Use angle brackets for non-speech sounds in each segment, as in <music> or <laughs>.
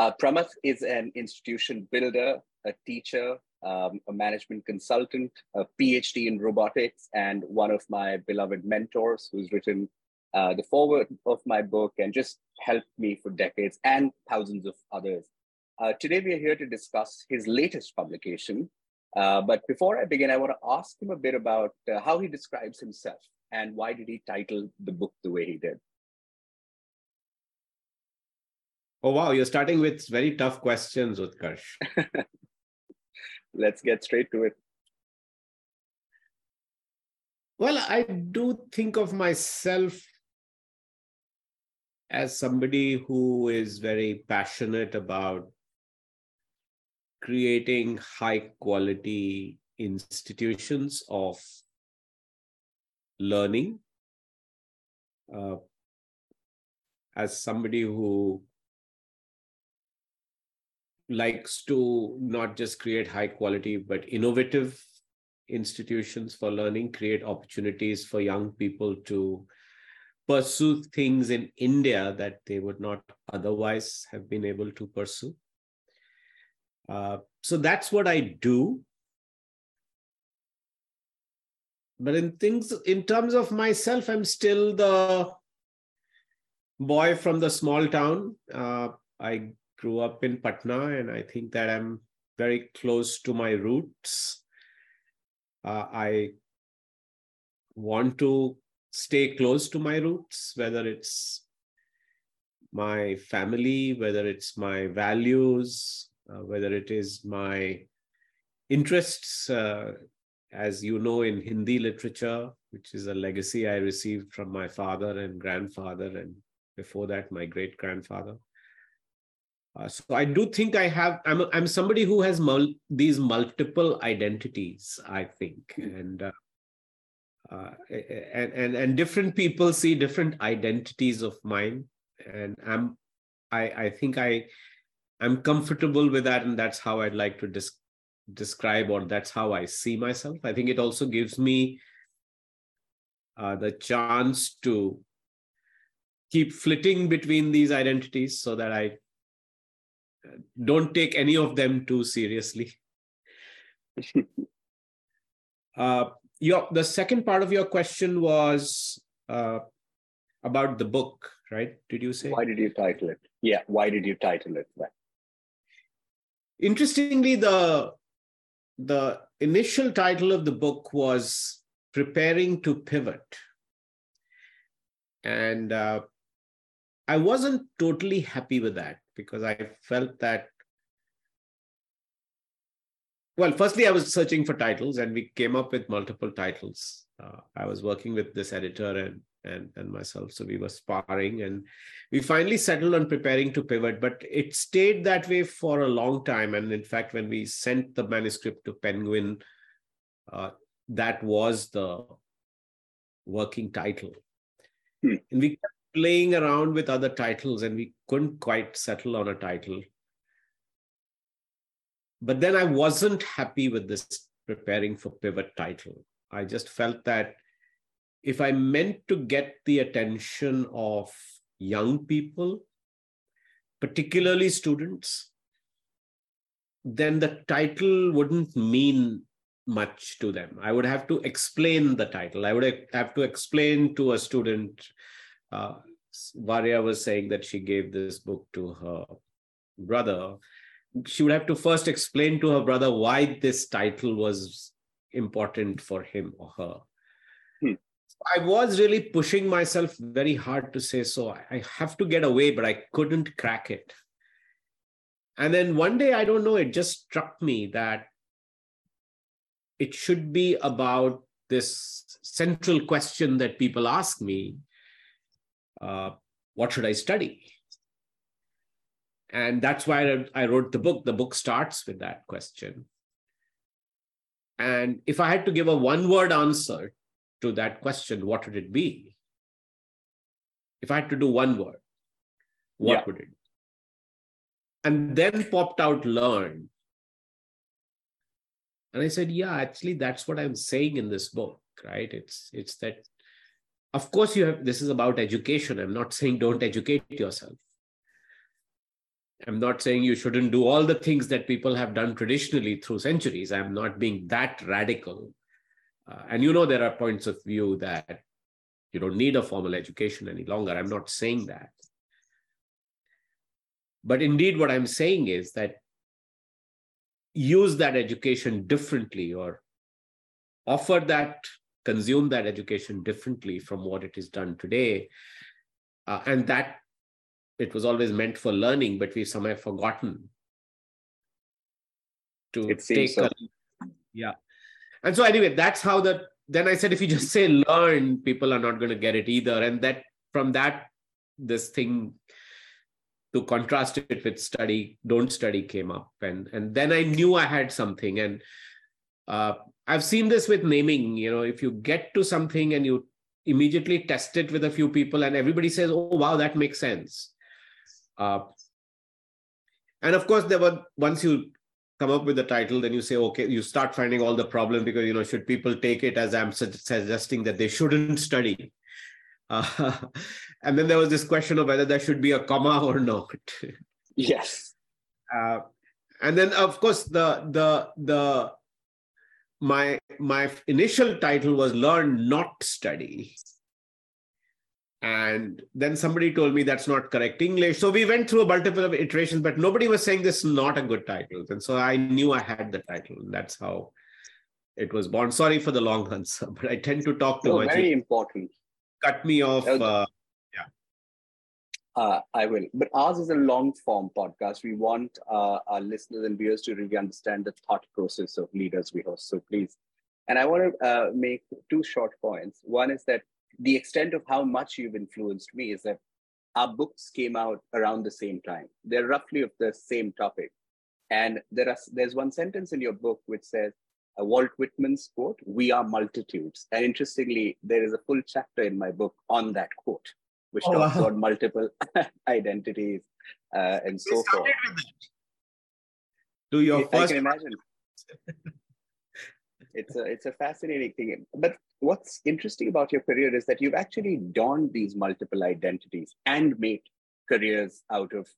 Uh, Pramath is an institution builder, a teacher, um, a management consultant, a PhD in robotics, and one of my beloved mentors who's written uh, the foreword of my book and just helped me for decades and thousands of others. Uh, today, we are here to discuss his latest publication. Uh, but before I begin, I want to ask him a bit about uh, how he describes himself and why did he title the book the way he did. Oh, wow. You're starting with very tough questions, Utkarsh. <laughs> Let's get straight to it. Well, I do think of myself as somebody who is very passionate about creating high quality institutions of learning. Uh, as somebody who likes to not just create high quality but innovative institutions for learning create opportunities for young people to pursue things in india that they would not otherwise have been able to pursue. Uh, so that's what i do. But in things in terms of myself i'm still the boy from the small town. Uh, i grew up in Patna, and I think that I'm very close to my roots. Uh, I want to stay close to my roots, whether it's my family, whether it's my values, uh, whether it is my interests. Uh, as you know, in Hindi literature, which is a legacy I received from my father and grandfather, and before that, my great grandfather. Uh, so I do think I have. I'm I'm somebody who has mul- these multiple identities. I think, and uh, uh, and and and different people see different identities of mine, and I'm I I think I I'm comfortable with that, and that's how I'd like to dis- describe, or that's how I see myself. I think it also gives me uh, the chance to keep flitting between these identities, so that I don't take any of them too seriously. <laughs> uh, your the second part of your question was uh, about the book, right? Did you say? Why did you title it? Yeah, why did you title it that? Interestingly, the the initial title of the book was "Preparing to Pivot," and uh, I wasn't totally happy with that because I felt that. Well, firstly, I was searching for titles, and we came up with multiple titles. Uh, I was working with this editor and and and myself, so we were sparring, and we finally settled on preparing to pivot. But it stayed that way for a long time, and in fact, when we sent the manuscript to Penguin, uh, that was the working title. Hmm. And we kept playing around with other titles and we couldn't quite settle on a title. But then I wasn't happy with this preparing for pivot title. I just felt that if I meant to get the attention of young people, particularly students, then the title wouldn't mean much to them. I would have to explain the title. I would have to explain to a student uh, Varya was saying that she gave this book to her brother. She would have to first explain to her brother why this title was important for him or her. Hmm. I was really pushing myself very hard to say so. I have to get away, but I couldn't crack it. And then one day, I don't know, it just struck me that it should be about this central question that people ask me uh, what should I study? And that's why I wrote the book. The book starts with that question. And if I had to give a one word answer to that question, what would it be? If I had to do one word, what yeah. would it be? and then popped out learn. And I said, yeah, actually, that's what I'm saying in this book, right? It's it's that of course you have this is about education. I'm not saying don't educate yourself. I'm not saying you shouldn't do all the things that people have done traditionally through centuries. I'm not being that radical. Uh, and you know, there are points of view that you don't need a formal education any longer. I'm not saying that. But indeed, what I'm saying is that use that education differently or offer that, consume that education differently from what it is done today. Uh, and that it was always meant for learning, but we've somehow forgotten to take so. a, yeah. And so anyway, that's how the then I said if you just say learn, people are not going to get it either. And that from that, this thing to contrast it with study, don't study came up. And and then I knew I had something. And uh, I've seen this with naming, you know, if you get to something and you immediately test it with a few people and everybody says, oh wow, that makes sense uh, and of course, there were once you come up with the title, then you say, okay, you start finding all the problem because you know, should people take it as I'm su- suggesting that they shouldn't study? <laughs> Uh, and then there was this question of whether there should be a comma or not. <laughs> Yes. Uh, and then of course the the the my my initial title was learn not study and then somebody told me that's not correct english. So we went through a multiple of iterations but nobody was saying this is not a good title. And so i knew i had the title and that's how it was born. Sorry for the long answer <laughs> but i tend to talk too no, much very important. Cut me off uh, yeah uh, i will. But ours is a long form podcast. We want uh, our listeners and viewers to really understand the thought process of leaders we host. So please. And i want to uh, make two short points. One is that the extent of how much you've influenced me is that our books came out around the same time. They're roughly of the same topic. And there are, there's one sentence in your book which says, uh, Walt Whitman's quote, we are multitudes. And interestingly, there is a full chapter in my book on that quote, which oh, talks wow. about multiple <laughs> identities uh, and so forth. Do your I, first... I can imagine. <laughs> it's a it's a fascinating thing. But what's interesting about your career is that you've actually donned these multiple identities and made careers out of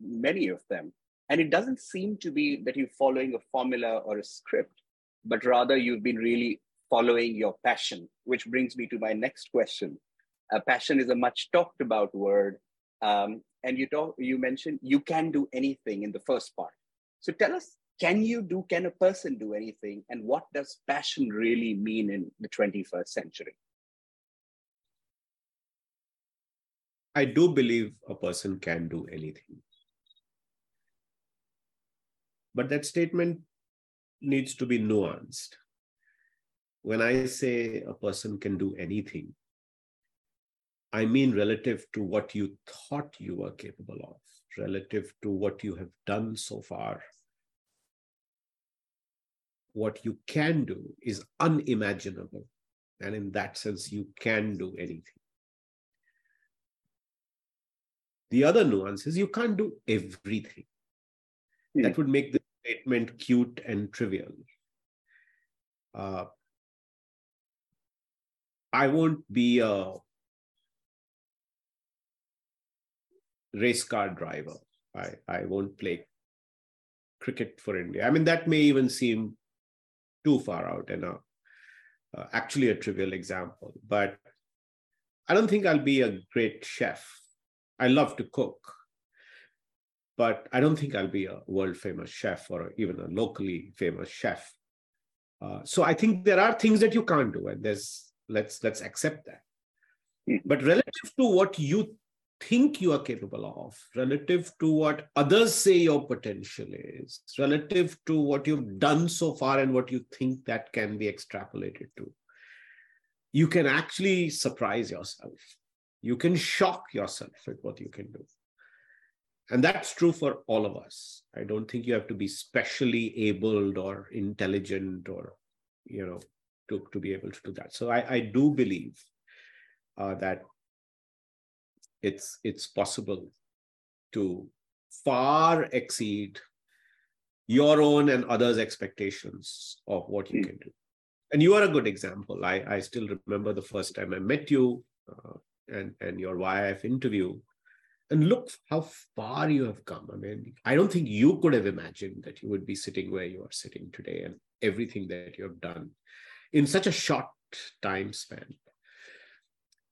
many of them. And it doesn't seem to be that you're following a formula or a script, but rather you've been really following your passion, which brings me to my next question. Uh, passion is a much talked about word. Um, and you talk, you mentioned you can do anything in the first part. So tell us can you do can a person do anything? And what does passion really mean in the 21st century? I do believe a person can do anything. But that statement needs to be nuanced. When i say a person can do anything i mean relative to what you thought you were capable of relative to what you have done so far what you can do is unimaginable. And in that sense, you can do anything. The other nuance is you can't do everything. Mm. That would make the statement cute and trivial. Uh, I won't be a race car driver. I, I won't play cricket for India. I mean, that may even seem too far out and a, uh, actually a trivial example. But I don't think I'll be a great chef. I love to cook, but I don't think I'll be a world famous chef or even a locally famous chef. Uh, so I think there are things that you can't do, and there's let's let's accept that. Hmm. But relative to what you think you are capable of, relative to what others say your potential is, relative to what you've done so far and what you think that can be extrapolated to. You can actually surprise yourself. You can shock yourself with what you can do. And that's true for all of us. I don't think you have to be specially abled or intelligent or, you know, to, to be able to do that. So I, I do believe uh, that it's it's possible to far exceed your own and others' expectations of what you mm. can do. And you are a good example. I, I still remember the first time I met you uh, and, and your YIF interview. And look how far you have come. I mean, I don't think you could have imagined that you would be sitting where you are sitting today and everything that you have done in such a short time span.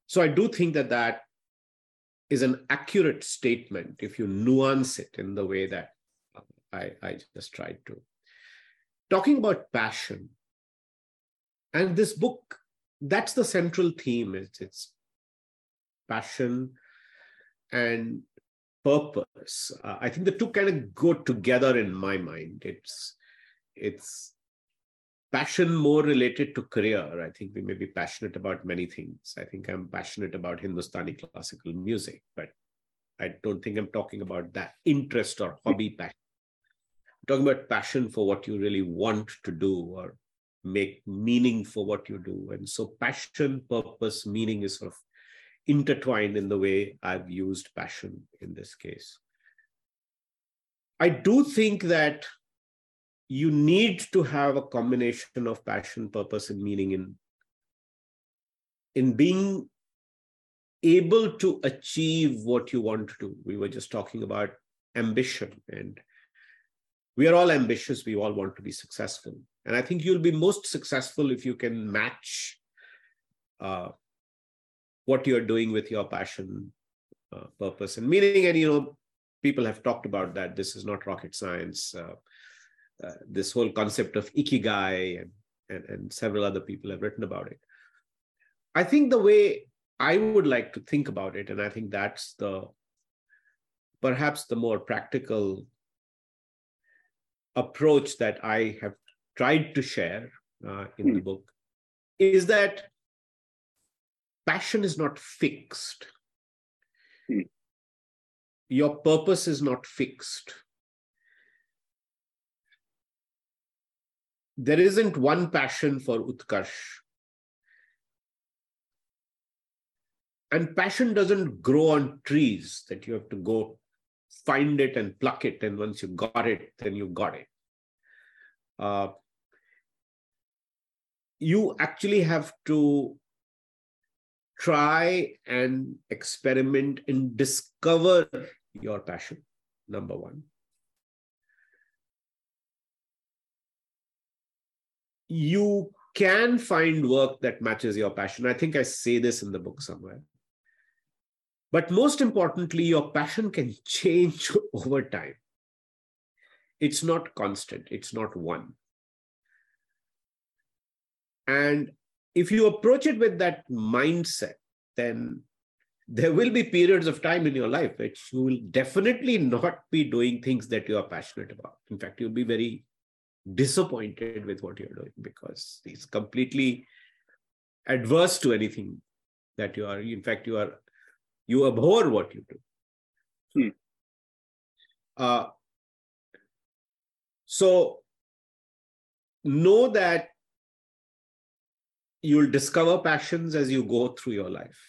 So I do think that that is an accurate statement if you nuance it in the way that I, I just tried to. Talking about passion, and this book, that's the central theme. It's, it's passion and purpose. Uh, I think the two kind of go together in my mind. It's it's passion more related to career. I think we may be passionate about many things. I think I'm passionate about Hindustani classical music, but I don't think I'm talking about that interest or hobby passion talking about passion for what you really want to do or make meaning for what you do. And so passion, purpose, meaning is sort of intertwined in the way I've used passion in this case. I do think that you need to have a combination of passion, purpose, and meaning in, in being able to achieve what you want to do. We were just talking about ambition and we are all ambitious. We all want to be successful. And i think you'll be most successful if you can match uh, what you're doing with your passion uh, purpose and meaning. And you know people have talked about that. This is not rocket science. Uh, uh this whole concept of ikigai and, and and several other people have written about it i think the way i would like to think about it and i think that's the perhaps the more practical approach that I have tried to share uh, in the hmm. book is that passion is not fixed. Hmm. Your purpose is not fixed. There isn't one passion for Utkarsh. And passion doesn't grow on trees that you have to go find it and pluck it. And once you got it, then you got it. Uh, you actually have to try and experiment and discover your passion, number one. You can find work that matches your passion. I think I say this in the book somewhere. But most importantly, your passion can change <laughs> over time. It's not constant, it's not one. And if you approach it with that mindset, then there will be periods of time in your life which you will definitely not be doing things that you are passionate about. In fact, you'll be very disappointed with what you're doing because it's completely adverse to anything that you are. In fact, you are you abhor what you do. Hmm. Uh, so know that you'll discover passions as you go through your life.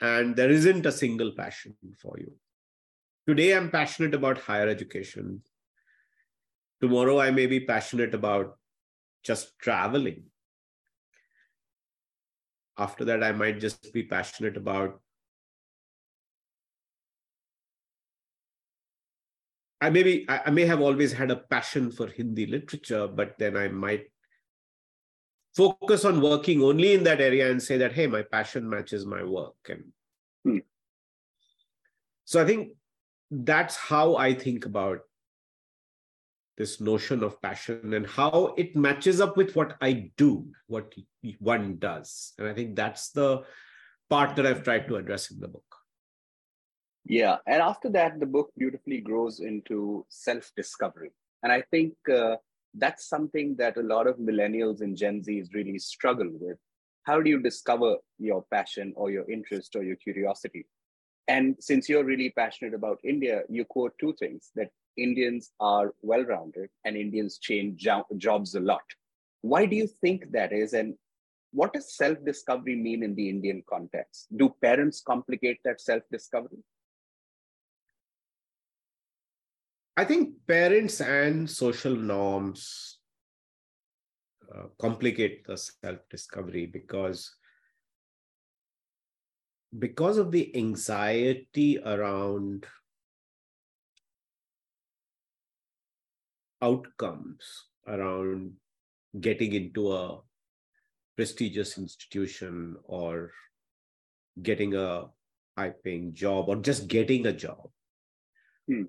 And there isn't a single passion for you. Today, I'm passionate about higher education. Tomorrow, I may be passionate about just traveling after that i might just be passionate about i maybe i may have always had a passion for hindi literature but then i might focus on working only in that area and say that hey my passion matches my work and hmm. so i think that's how i think about this notion of passion and how it matches up with what I do, what one does. And I think that's the part that I've tried to address in the book. Yeah. And after that, the book beautifully grows into self discovery. And I think uh, that's something that a lot of millennials and Gen Zs really struggle with. How do you discover your passion or your interest or your curiosity? And since you're really passionate about India, you quote two things that Indians are well rounded and Indians change jo- jobs a lot. Why do you think that is? And what does self discovery mean in the Indian context? Do parents complicate that self discovery? I think parents and social norms uh, complicate the self discovery because because of the anxiety around outcomes around getting into a prestigious institution or getting a high paying job or just getting a job. Hmm.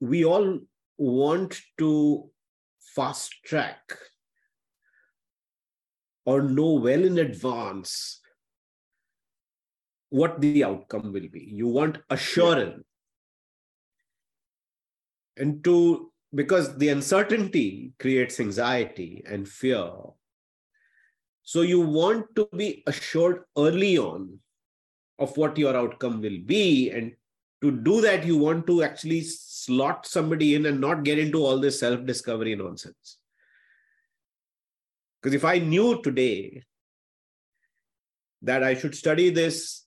We all want to fast track or know well in advance what the outcome will be. You want assurance. And to, because the uncertainty creates anxiety and fear. So you want to be assured early on of what your outcome will be. And to do that, you want to actually slot somebody in and not get into all this self discovery nonsense. Because if I knew today that I should study this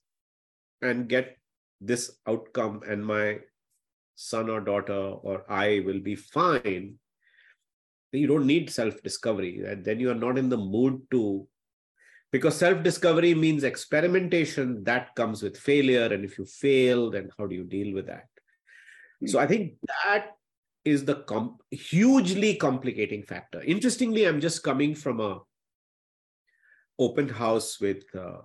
and get this outcome, and my son or daughter or I will be fine, you don't need self discovery. Then you are not in the mood to, because self discovery means experimentation that comes with failure. And if you fail, then how do you deal with that? Mm-hmm. So I think that is the com- hugely complicating factor. Interestingly, I'm just coming from a open house with a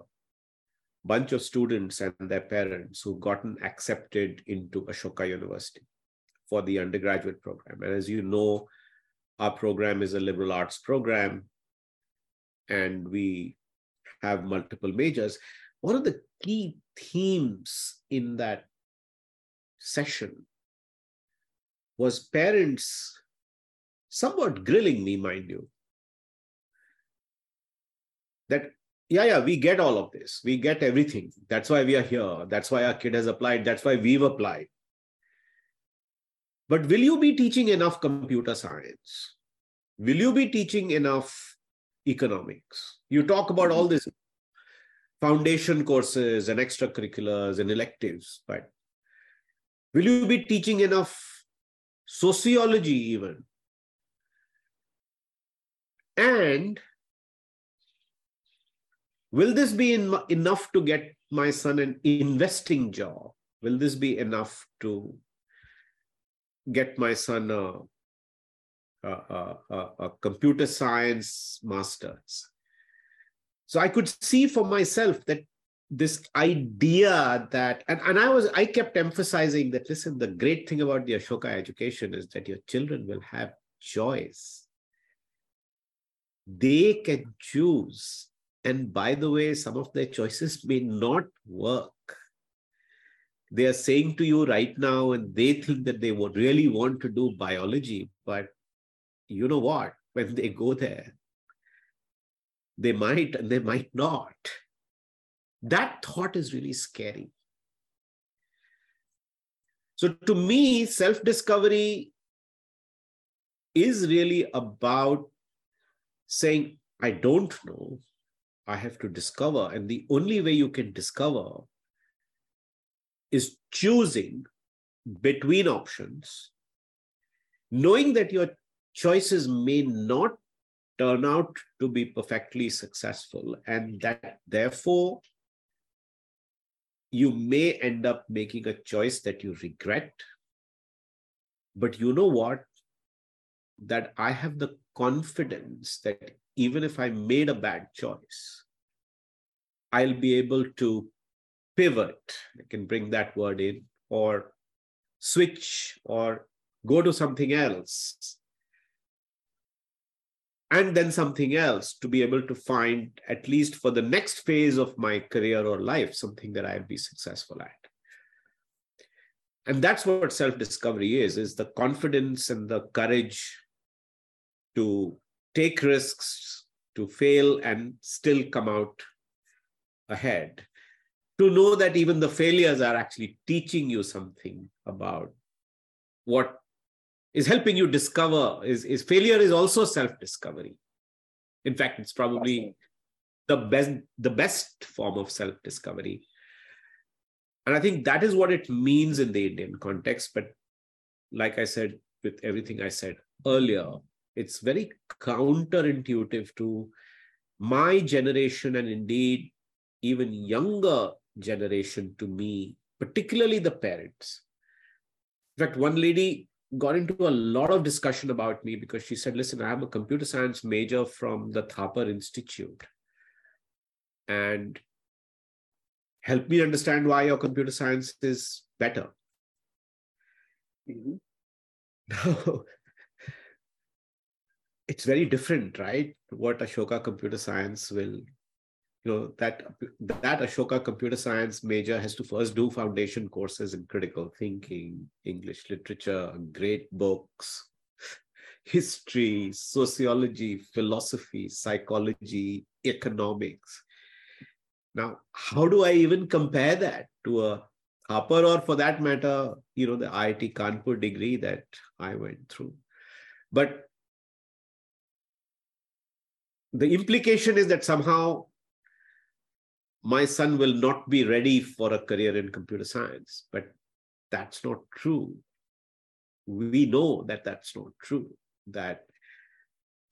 bunch of students and their parents who've gotten accepted into Ashoka University for the undergraduate program. And as you know, our program is a liberal arts program, and we have multiple majors. One of the key themes in that session was parents somewhat grilling me, mind you. That, yeah, yeah, we get all of this. We get everything. That's why we are here. That's why our kid has applied. That's why we've applied. But will you be teaching enough computer science? Will you be teaching enough economics? You talk about all this foundation courses and extracurriculars and electives, but will you be teaching enough sociology, even. And will this be in, enough to get my son an investing job? Will this be enough to get my son a, a, a, a computer science master's? So I could see for myself that this idea that and, and i was i kept emphasizing that listen the great thing about the ashoka education is that your children will have choice they can choose and by the way some of their choices may not work. They are saying to you right now and they think that they would really want to do biology but you know what? When they go there they might and they might not. That thought is really scary. So, to me, self discovery is really about saying, I don't know, I have to discover. And the only way you can discover is choosing between options, knowing that your choices may not turn out to be perfectly successful, and that therefore you may end up making a choice that you regret. But you know what? That I have the confidence that even if I made a bad choice, I'll be able to pivot. I can bring that word in, or switch, or go to something else and then something else to be able to find at least for the next phase of my career or life something that i'll be successful at and that's what self discovery is is the confidence and the courage to take risks to fail and still come out ahead to know that even the failures are actually teaching you something about what is helping you discover is, is failure is also self-discovery in fact it's probably the best the best form of self-discovery and I think that is what it means in the Indian context. But like I said, with everything I said earlier, it's very counterintuitive to my generation and indeed even younger generation to me, particularly the parents. In fact, one lady got into a lot of discussion about me because she said, listen, I'm a computer science major from the Thapar Institute. And help me understand why your computer science is better. Mm-hmm. Now, <laughs> it's very different, right? What Ashoka computer science will, you know, that that Ashoka computer science major has to first do foundation courses in critical thinking, English literature, great books, <laughs> history, sociology, philosophy, psychology, economics. Now, how do I even compare that to a Thapar or for that matter, you know, the IIT Kanpur degree that I went through? But the implication is that somehow my son will not be ready for a career in computer science. But that's not true. We know that that's not true, that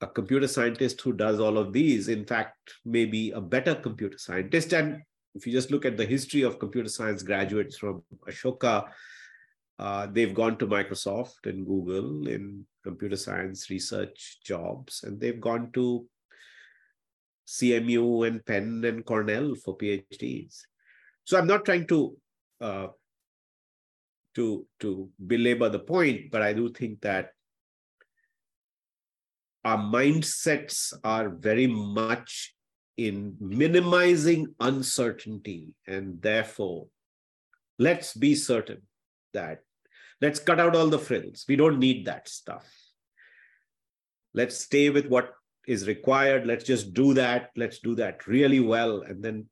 a computer scientist who does all of these, in fact, may be a better computer scientist. And if you just look at the history of computer science graduates from Ashoka, uh, they've gone to Microsoft and Google in computer science research jobs, and they've gone to CMU and Penn and Cornell for PhDs. So I'm not trying to uh, to to belabor the point, but I do think that our mindsets are very much in minimizing uncertainty and therefore let's be certain that let's cut out all the frills we don't need that stuff let's stay with what is required let's just do that let's do that really well and then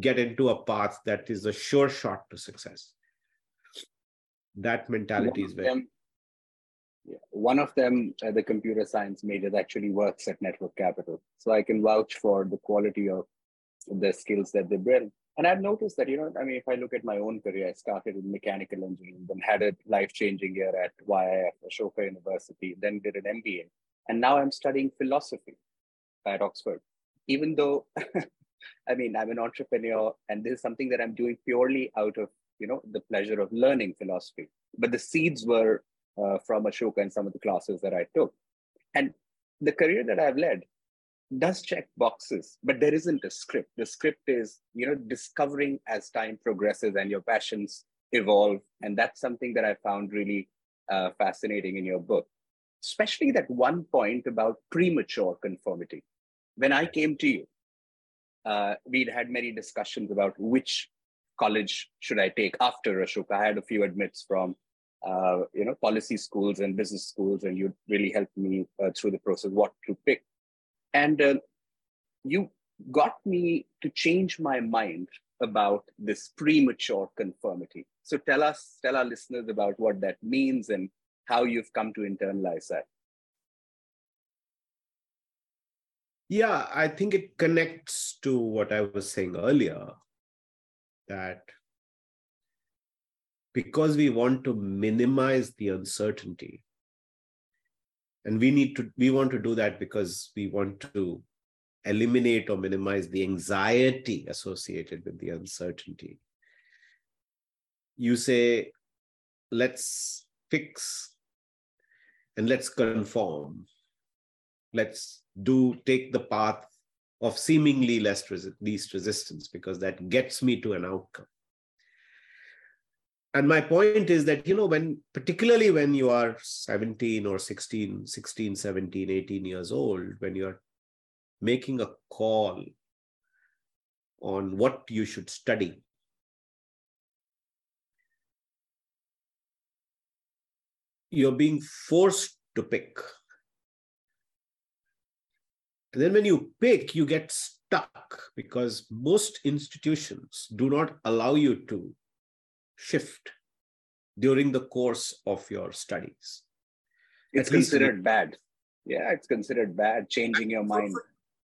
get into a path that is a sure shot to success that mentality is very yeah. One of them, uh, the computer science major, actually works at Network Capital. So I can vouch for the quality of the skills that they bring. And I've noticed that, you know, I mean, if I look at my own career, I started in mechanical engineering, then had a life changing year at YIF, Ashoka University, then did an MBA. And now I'm studying philosophy at Oxford. Even though, <laughs> I mean, I'm an entrepreneur and this is something that I'm doing purely out of, you know, the pleasure of learning philosophy. But the seeds were uh, from Ashoka and some of the classes that I took. And the career that I've led does check boxes, but there isn't a script. The script is, you know, discovering as time progresses and your passions evolve. And that's something that I found really uh, fascinating in your book, especially that one point about premature conformity. When I came to you, uh, we'd had many discussions about which college should I take after Ashoka. I had a few admits from uh, you know, policy schools and business schools, and you really helped me uh, through the process what to pick. And uh, you got me to change my mind about this premature conformity. So tell us, tell our listeners about what that means and how you've come to internalize that. Yeah, I think it connects to what I was saying earlier that because we want to minimize the uncertainty and we need to we want to do that because we want to eliminate or minimize the anxiety associated with the uncertainty you say let's fix and let's conform. Let's do take the path of seemingly less least resistance because that gets me to an outcome. And my point is that you know when particularly when you are 17 or 16 16 17 18 years old when you're making a call on what you should study you're being forced to pick and then when you pick you get stuck because most institutions do not allow you to shift during the course of your studies. It's considered bad. Yeah, it's considered bad, changing your mind.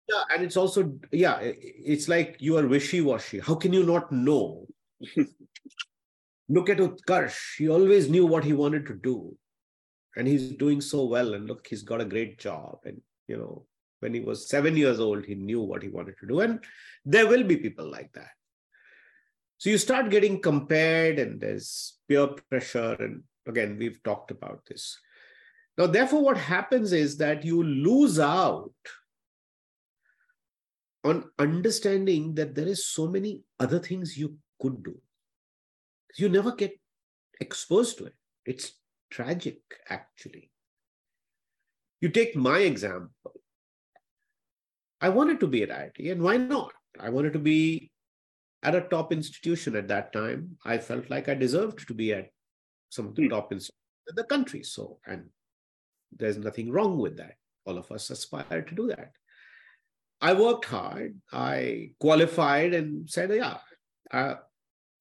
Yeah, and it's also, yeah, it's like you are wishy washy. How can you not know? <laughs> look at Utkarsh. He always knew what he wanted to do. And he's doing so well. And look, he's got a great job. And, you know, when he was seven years old, he knew what he wanted to do. And there will be people like that. So you start getting compared, and there's peer pressure. And again, we've talked about this. Now, therefore, what happens is that you lose out on understanding that there is so many other things you could do. You never get exposed to it. It's tragic, actually. You take my example. I wanted to be at IIT, and why not? I wanted to be at a top institution at that time. I felt like I deserved to be at some of the mm. top institutions in the country. So, and there's nothing wrong with that. All of us aspire to do that. I worked hard. I qualified and said, yeah. Uh,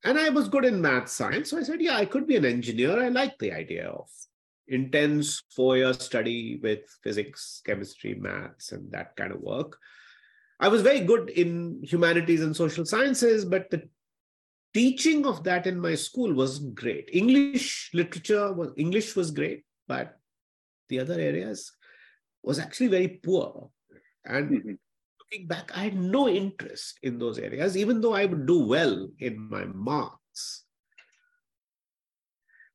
and I was good in math science. So I said, yeah, I could be an engineer. I like the idea of intense four year study with physics, chemistry, maths, and that kind of work. I was very good in humanities and social sciences, but the teaching of that in my school was great. English literature was English was great, but the other areas was actually very poor. And mm-hmm. Looking back, I had no interest in those areas, even though I would do well in my marks.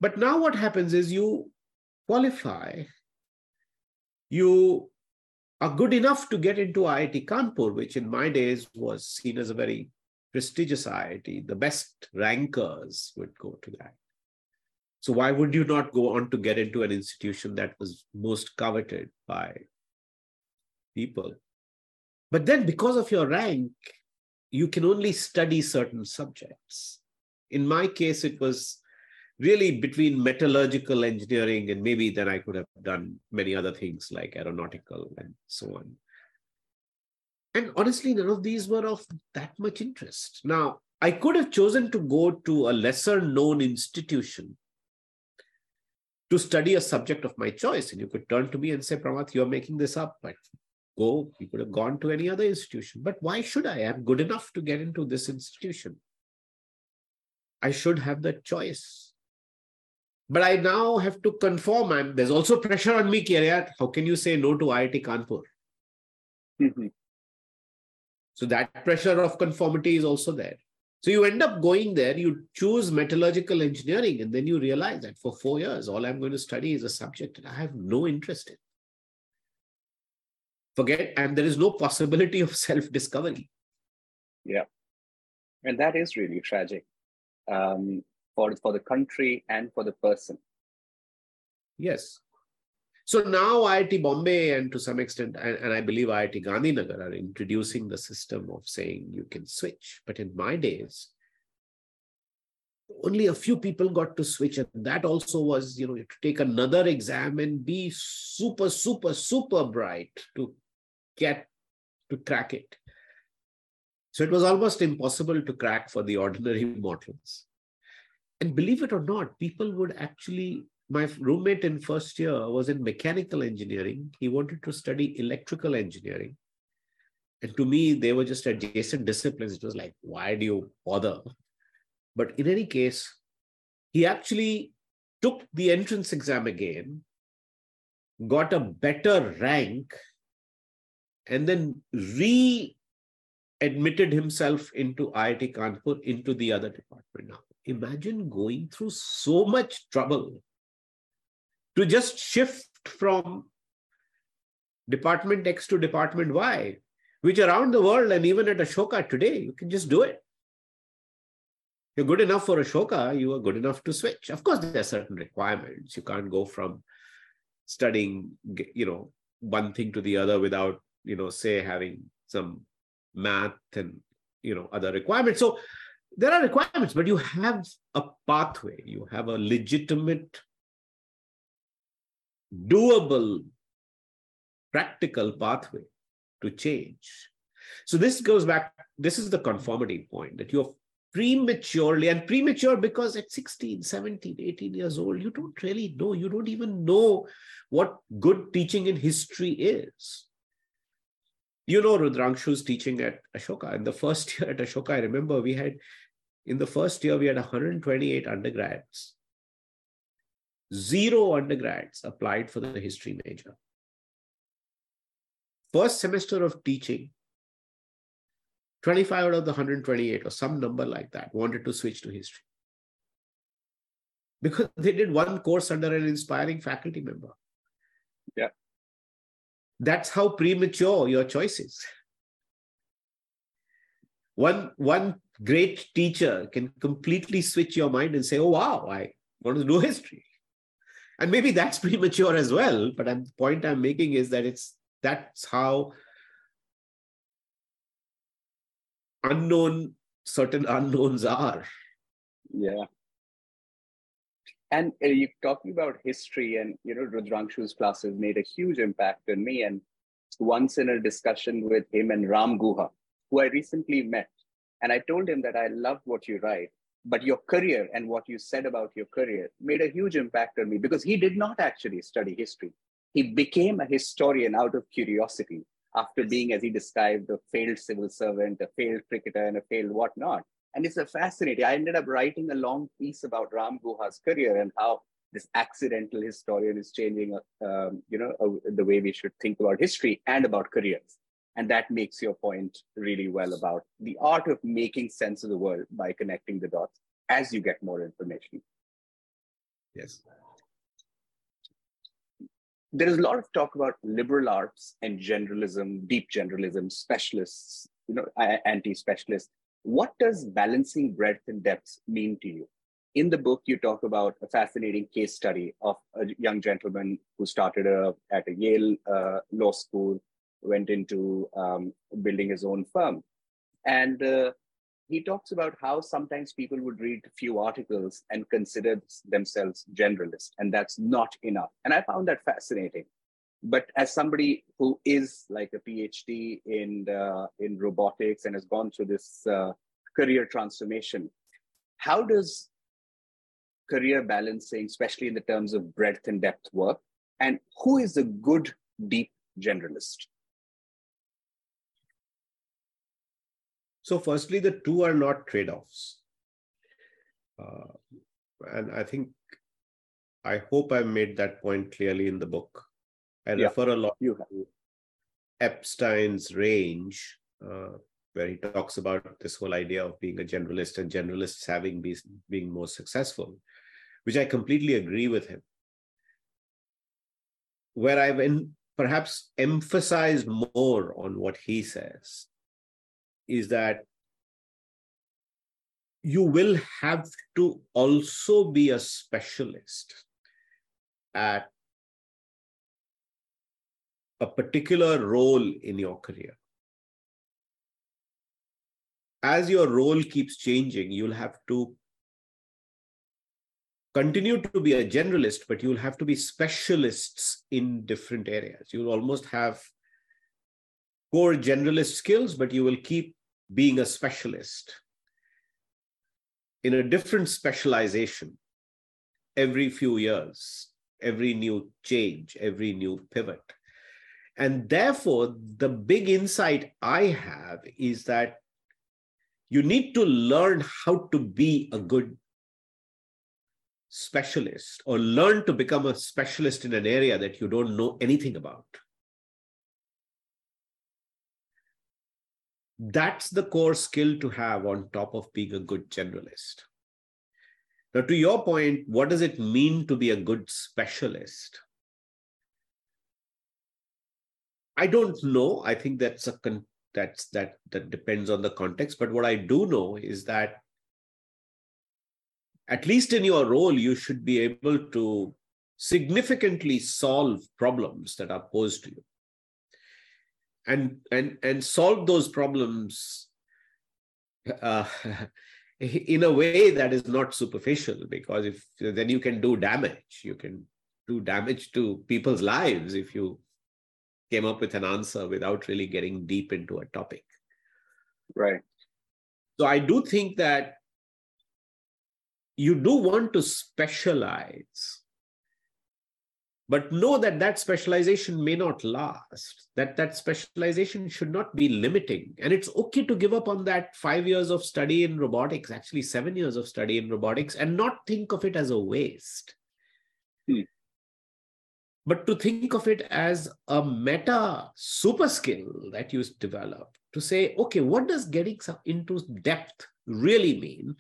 But now what happens is you qualify, you are good enough to get into IIT Kanpur, which in my days was seen as a very prestigious IIT. The best rankers would go to that. So why would you not go on to get into an institution that was most coveted by people? But then because of your rank, you can only study certain subjects. In my case, it was really between metallurgical engineering and maybe then I could have done many other things like aeronautical and so on. And honestly, none of these were of that much interest. Now, I could have chosen to go to a lesser known institution to study a subject of my choice. And you could turn to me and say, Pramath, you're making this up. But go, you could have gone to any other institution. But why should I? I'm good enough to get into this institution. I should have that choice. But I now have to conform. I'm, there's also pressure on me, Kiryat. How can you say no to IIT Kanpur? Mm-hmm. So that pressure of conformity is also there. So you end up going there, you choose metallurgical engineering, and then you realize that for four years, all I'm going to study is a subject that I have no interest in. Forget, and there is no possibility of self discovery. Yeah. And that is really tragic. Um, for, for the country and for the person. Yes. So now IIT Bombay and to some extent, and, and I believe IIT Gandhinagar are introducing the system of saying you can switch. But in my days, only a few people got to switch. And that also was, you know, to take another exam and be super, super, super bright to get to crack it. So it was almost impossible to crack for the ordinary mortals and believe it or not, people would actually. My roommate in first year was in mechanical engineering. He wanted to study electrical engineering. And to me, they were just adjacent disciplines. It was like, why do you bother? But in any case, he actually took the entrance exam again, got a better rank, and then re admitted himself into IIT Kanpur into the other department now imagine going through so much trouble to just shift from department X to department Y, which around the world and even at Ashoka today, you can just do it. You're good enough for Ashoka, you are good enough to switch. Of course, there are certain requirements. You can't go from studying, you know, one thing to the other without, you know, say having some math and, you know, other requirements. So there are requirements, but you have a pathway, you have a legitimate, doable, practical pathway to change. So this goes back, this is the conformity point that you're prematurely and premature because at 16 17 18 years old you don't really know you don't even know what good teaching in history is you know rudrangshu's teaching at ashoka in the first year at ashoka i remember we had in the first year, we had 128 undergrads. Zero undergrads applied for the history major. First semester of teaching, 25 out of the 128 or some number like that wanted to switch to history because they did one course under an inspiring faculty member. That's how premature your choice is. One, one great teacher can completely switch your mind and say, oh, wow, I want to do <laughs> history. And maybe that's <laughs> premature as well. But the point I'm making is that it's that's how unknown certain unknowns are. Yeah. And uh, you talking about history and you know Rudrangshu's classes made a huge impact on me. And once in a discussion with him and Ram Guha, who I recently met, and I told him that I love what you write, but your career and what you said about your career made a huge impact on me because he did not actually study history. He became a historian out of curiosity after being, as he described, a failed civil servant, a failed cricketer, and a failed whatnot. And it's a fascinating. I ended up writing a long piece about Ram Guha's career and how this accidental historian is changing, um, you know, uh, the way we should think about history and about careers. And that makes your point really well about the art of making sense of the world by connecting the dots as you get more information. Yes. There is a lot of talk about liberal arts and generalism, deep generalism, specialists, you know, anti-specialists. What does balancing breadth and depth mean to you? In the book, you talk about a fascinating case study of a young gentleman who started a, at a Yale uh, law school went into um, building his own firm. And uh, he talks about how sometimes people would read a few articles and consider themselves generalist, and that's not enough. And I found that fascinating. But as somebody who is like a PhD in uh, in robotics and has gone through this uh, career transformation, how does career balancing, especially in the terms of breadth and depth, work? And who is a good deep generalist? So, firstly, the two are not trade offs. Uh, and I think, I hope I made that point clearly in the book. I yeah, refer a lot to Epstein's range, uh, where he talks about this whole idea of being a generalist and generalists having be, being more successful, which I completely agree with him. Where I've in, perhaps emphasized more on what he says is that you will have to also be a specialist at a particular role in your career. As your role keeps changing, you'll have to continue to be a generalist, but you'll have to be specialists in different areas. You'll almost have core generalist skills, but you will keep being a specialist in a different specialization every few years, every new change, every new pivot. And therefore, the big insight I have is that you need to learn how to be a good specialist or learn to become a specialist in an area that you don't know anything about. That's the core skill to have on top of being a good generalist. Now, to your point, what does it mean to be a good specialist? I don't know. I think that's a con- that's that that depends on the context. But what I do know is that at least in your role, you should be able to significantly solve problems that are posed to you and and and solve those problems uh, <laughs> in a way that is not superficial because if then you can do damage you can do damage to people's lives if you came up with an answer without really getting deep into a topic. Right. So i do think that you do want to specialize but know that that specialization may not last. That that specialization should not be limiting. And it's okay to give up on that 5 years of study in robotics actually 7 years of study in robotics and not think of it as a waste. But to think of it as a meta super skill that you develop to say okay what does getting into depth really mean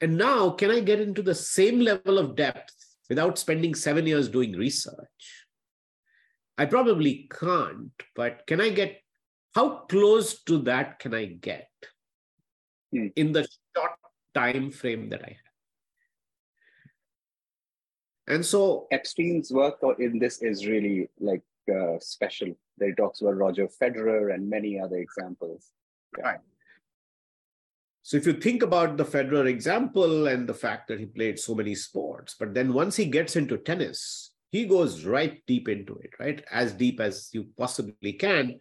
and now can i get into the same level of depth without spending seven years doing research. I probably can't, but can I get how close to that can I get hmm. in the short time frame that I have? And so Epstein's work in this is really like uh, special. There he talks about Roger Federer and many other examples. Yeah. Right. So if you think about the Federer example and the fact that he played so many sports, but then once he gets into tennis, he goes right deep into it, right? As deep as you possibly can.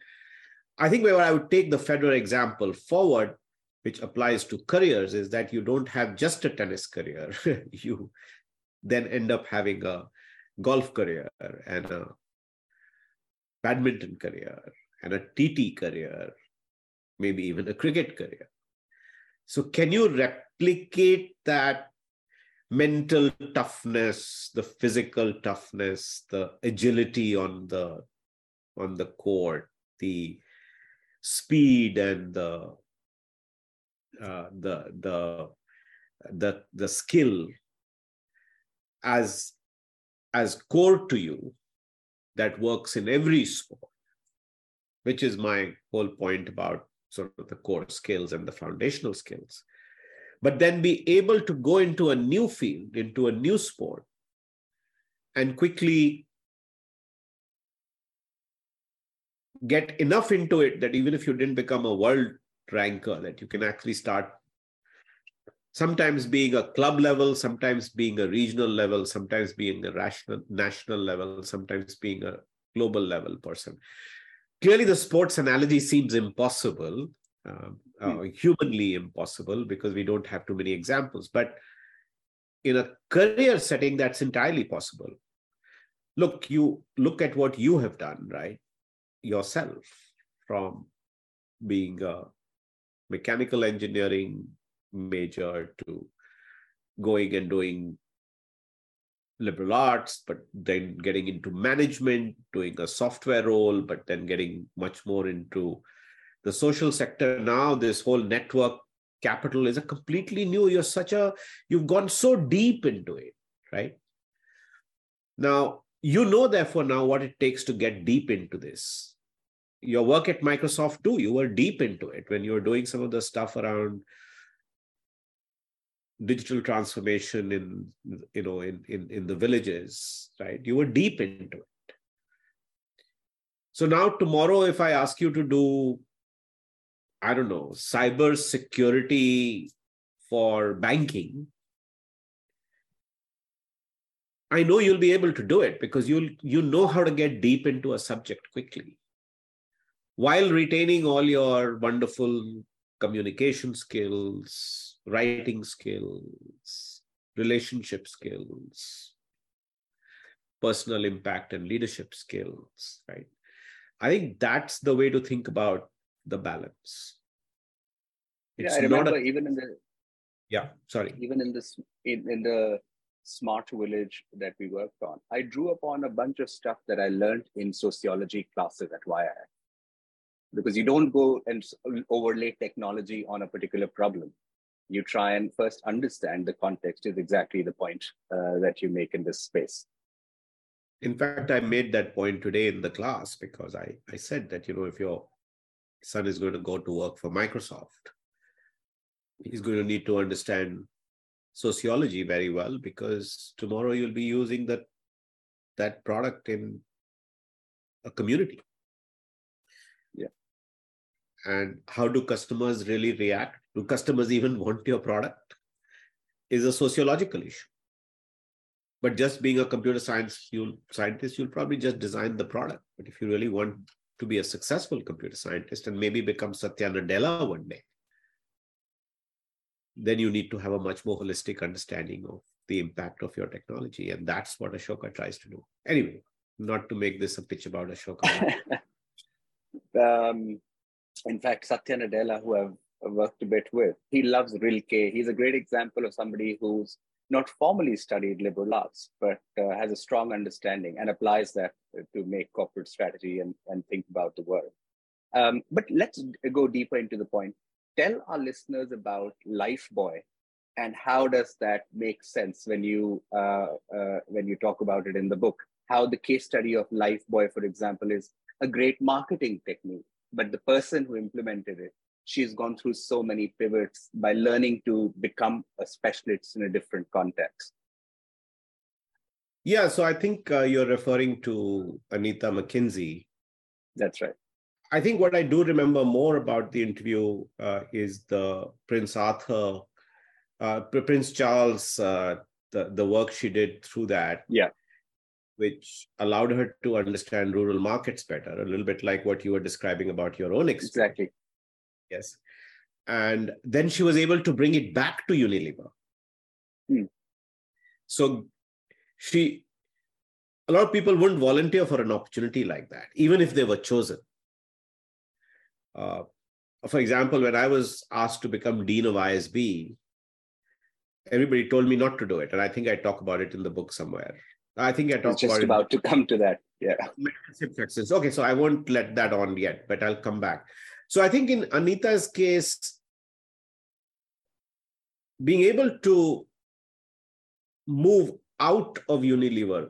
I think where I would take the Federer example forward, which applies to careers, is that you don't have just a tennis career. <laughs> you then end up having a golf career and a badminton career and a TT career, maybe even a cricket career. So, can you replicate that mental toughness, the physical toughness, the agility on the on the court, the speed and the uh, the the the the skill as as core to you that works in every sport which is my whole point about sort of the core skills and the foundational skills. But then be able to go into a new field into a new sport and quickly get enough into it that even if you didn't become a world ranker that you can actually start sometimes being a club level sometimes being a regional level sometimes being a rational, national level sometimes being a global level person clearly the sports analogy seems impossible, uh, uh, humanly impossible, because we don't have too many examples. But in a career setting, that's entirely possible. Look, you look at what you have done, right? Yourself, from being a mechanical engineering major to going and doing liberal arts, but then getting into management, doing a software role, but then getting much more into the social sector. Now, this whole network capital is a completely new, you're such a, you've gone so deep into it, right? Now, you know, therefore, now what it takes to get deep into this. Your work at Microsoft too, you were deep into it when you were doing some of the stuff around digital transformation in you know in, in in the villages right? You were deep into it. So now tomorrow if i ask you to do i don't know cyber security for banking i know you'll be able to do it because you'll you know how to get deep into a subject quickly while retaining all your wonderful communication skills writing skills, relationship skills, personal impact and leadership skills, right? I think that's the way to think about the balance. It's yeah, I remember a, even in the yeah, sorry, even in this in, in the smart village that we worked on, I drew upon a bunch of stuff that I learned in sociology classes at YIF. Because you don't go and overlay technology on a particular problem. You try and first understand the context is exactly the point uh, that you make in this space. In fact i made that point today in the class because i i said that you know if your son is going to go to work for microsoft he's going to need to understand sociology very well because tomorrow you'll be using that that product in a community and how do customers really react do customers even want your product is a sociological issue but just being a computer science you'll, scientist you'll probably just design the product but if you really want to be a successful computer scientist and maybe become satya nadella one day then you need to have a much more holistic understanding of the impact of your technology. And that's what Ashoka tries to do. Anyway, not to make this a pitch about Ashoka. <laughs> um, in fact, Satya Nadella, who I've worked a bit with, he loves Rilke. He's a great example of somebody who's not formally studied liberal arts, but uh, has a strong understanding and applies that to make corporate strategy and, and think about the world. Um, but let's go deeper into the point. Tell our listeners about Life Lifebuoy and how does that make sense when you uh, uh, when you talk about it in the book? How the case study of Life Lifebuoy, for example, is a great marketing technique, but the person who implemented it she's gone through so many pivots by learning to become a specialist in a different context. Yeah, so I think uh, you're referring to Anita McKinsey. That's right. I think what I do remember more about the interview uh, is the Prince Arthur, uh, Prince Charles, uh, the, the work she did through that. Yeah. Which allowed her to understand rural markets better, a little bit like what you were describing about your own experience. Exactly. Yes. And then she was able to bring it back to Unilever. Hmm. So she, a lot of people wouldn't volunteer for an opportunity like that, even if they were chosen. Uh, for example, when I was asked to become dean of ISB, everybody told me not to do it, and I think I talk about it in the book somewhere. I think I talked just about, about to come to that. Yeah. Okay, so I won't let that on yet, but I'll come back. So I think in Anita's case, being able to move out of Unilever,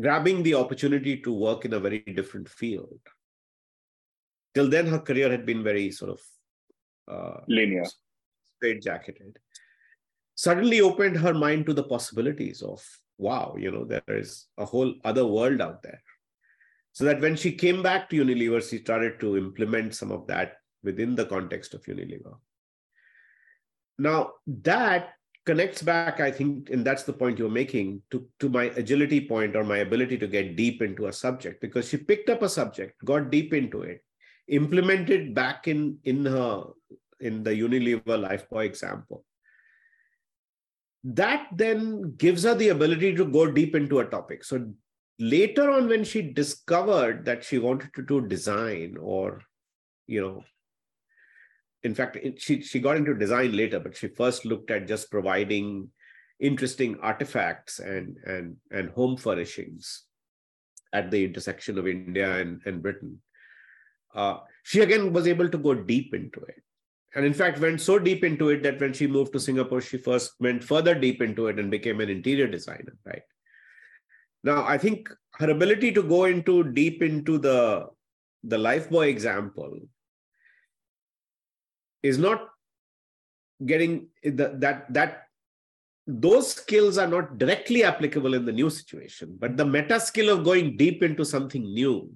grabbing the opportunity to work in a very different field. Till then, her career had been very sort of uh, linear, straight jacketed. Suddenly opened her mind to the possibilities of wow, you know, there is a whole other world out there. So that when she came back to Unilever, she started to implement some of that within the context of Unilever. Now, that connects back, I think, and that's the point you're making, to, to my agility point or my ability to get deep into a subject, because she picked up a subject, got deep into it, implemented back in, in her in the Unilever Lifebuoy example. That then gives her the ability to go deep into a topic. So later on when she discovered that she wanted to do design or you know in fact it, she, she got into design later but she first looked at just providing interesting artifacts and and and home furnishings at the intersection of india and, and britain uh, she again was able to go deep into it and in fact went so deep into it that when she moved to singapore she first went further deep into it and became an interior designer right? Now, I think her ability to go into deep into the the Lifebuoy example is not getting the, that that those skills are not directly applicable in the new situation, but the meta skill of going deep into something new,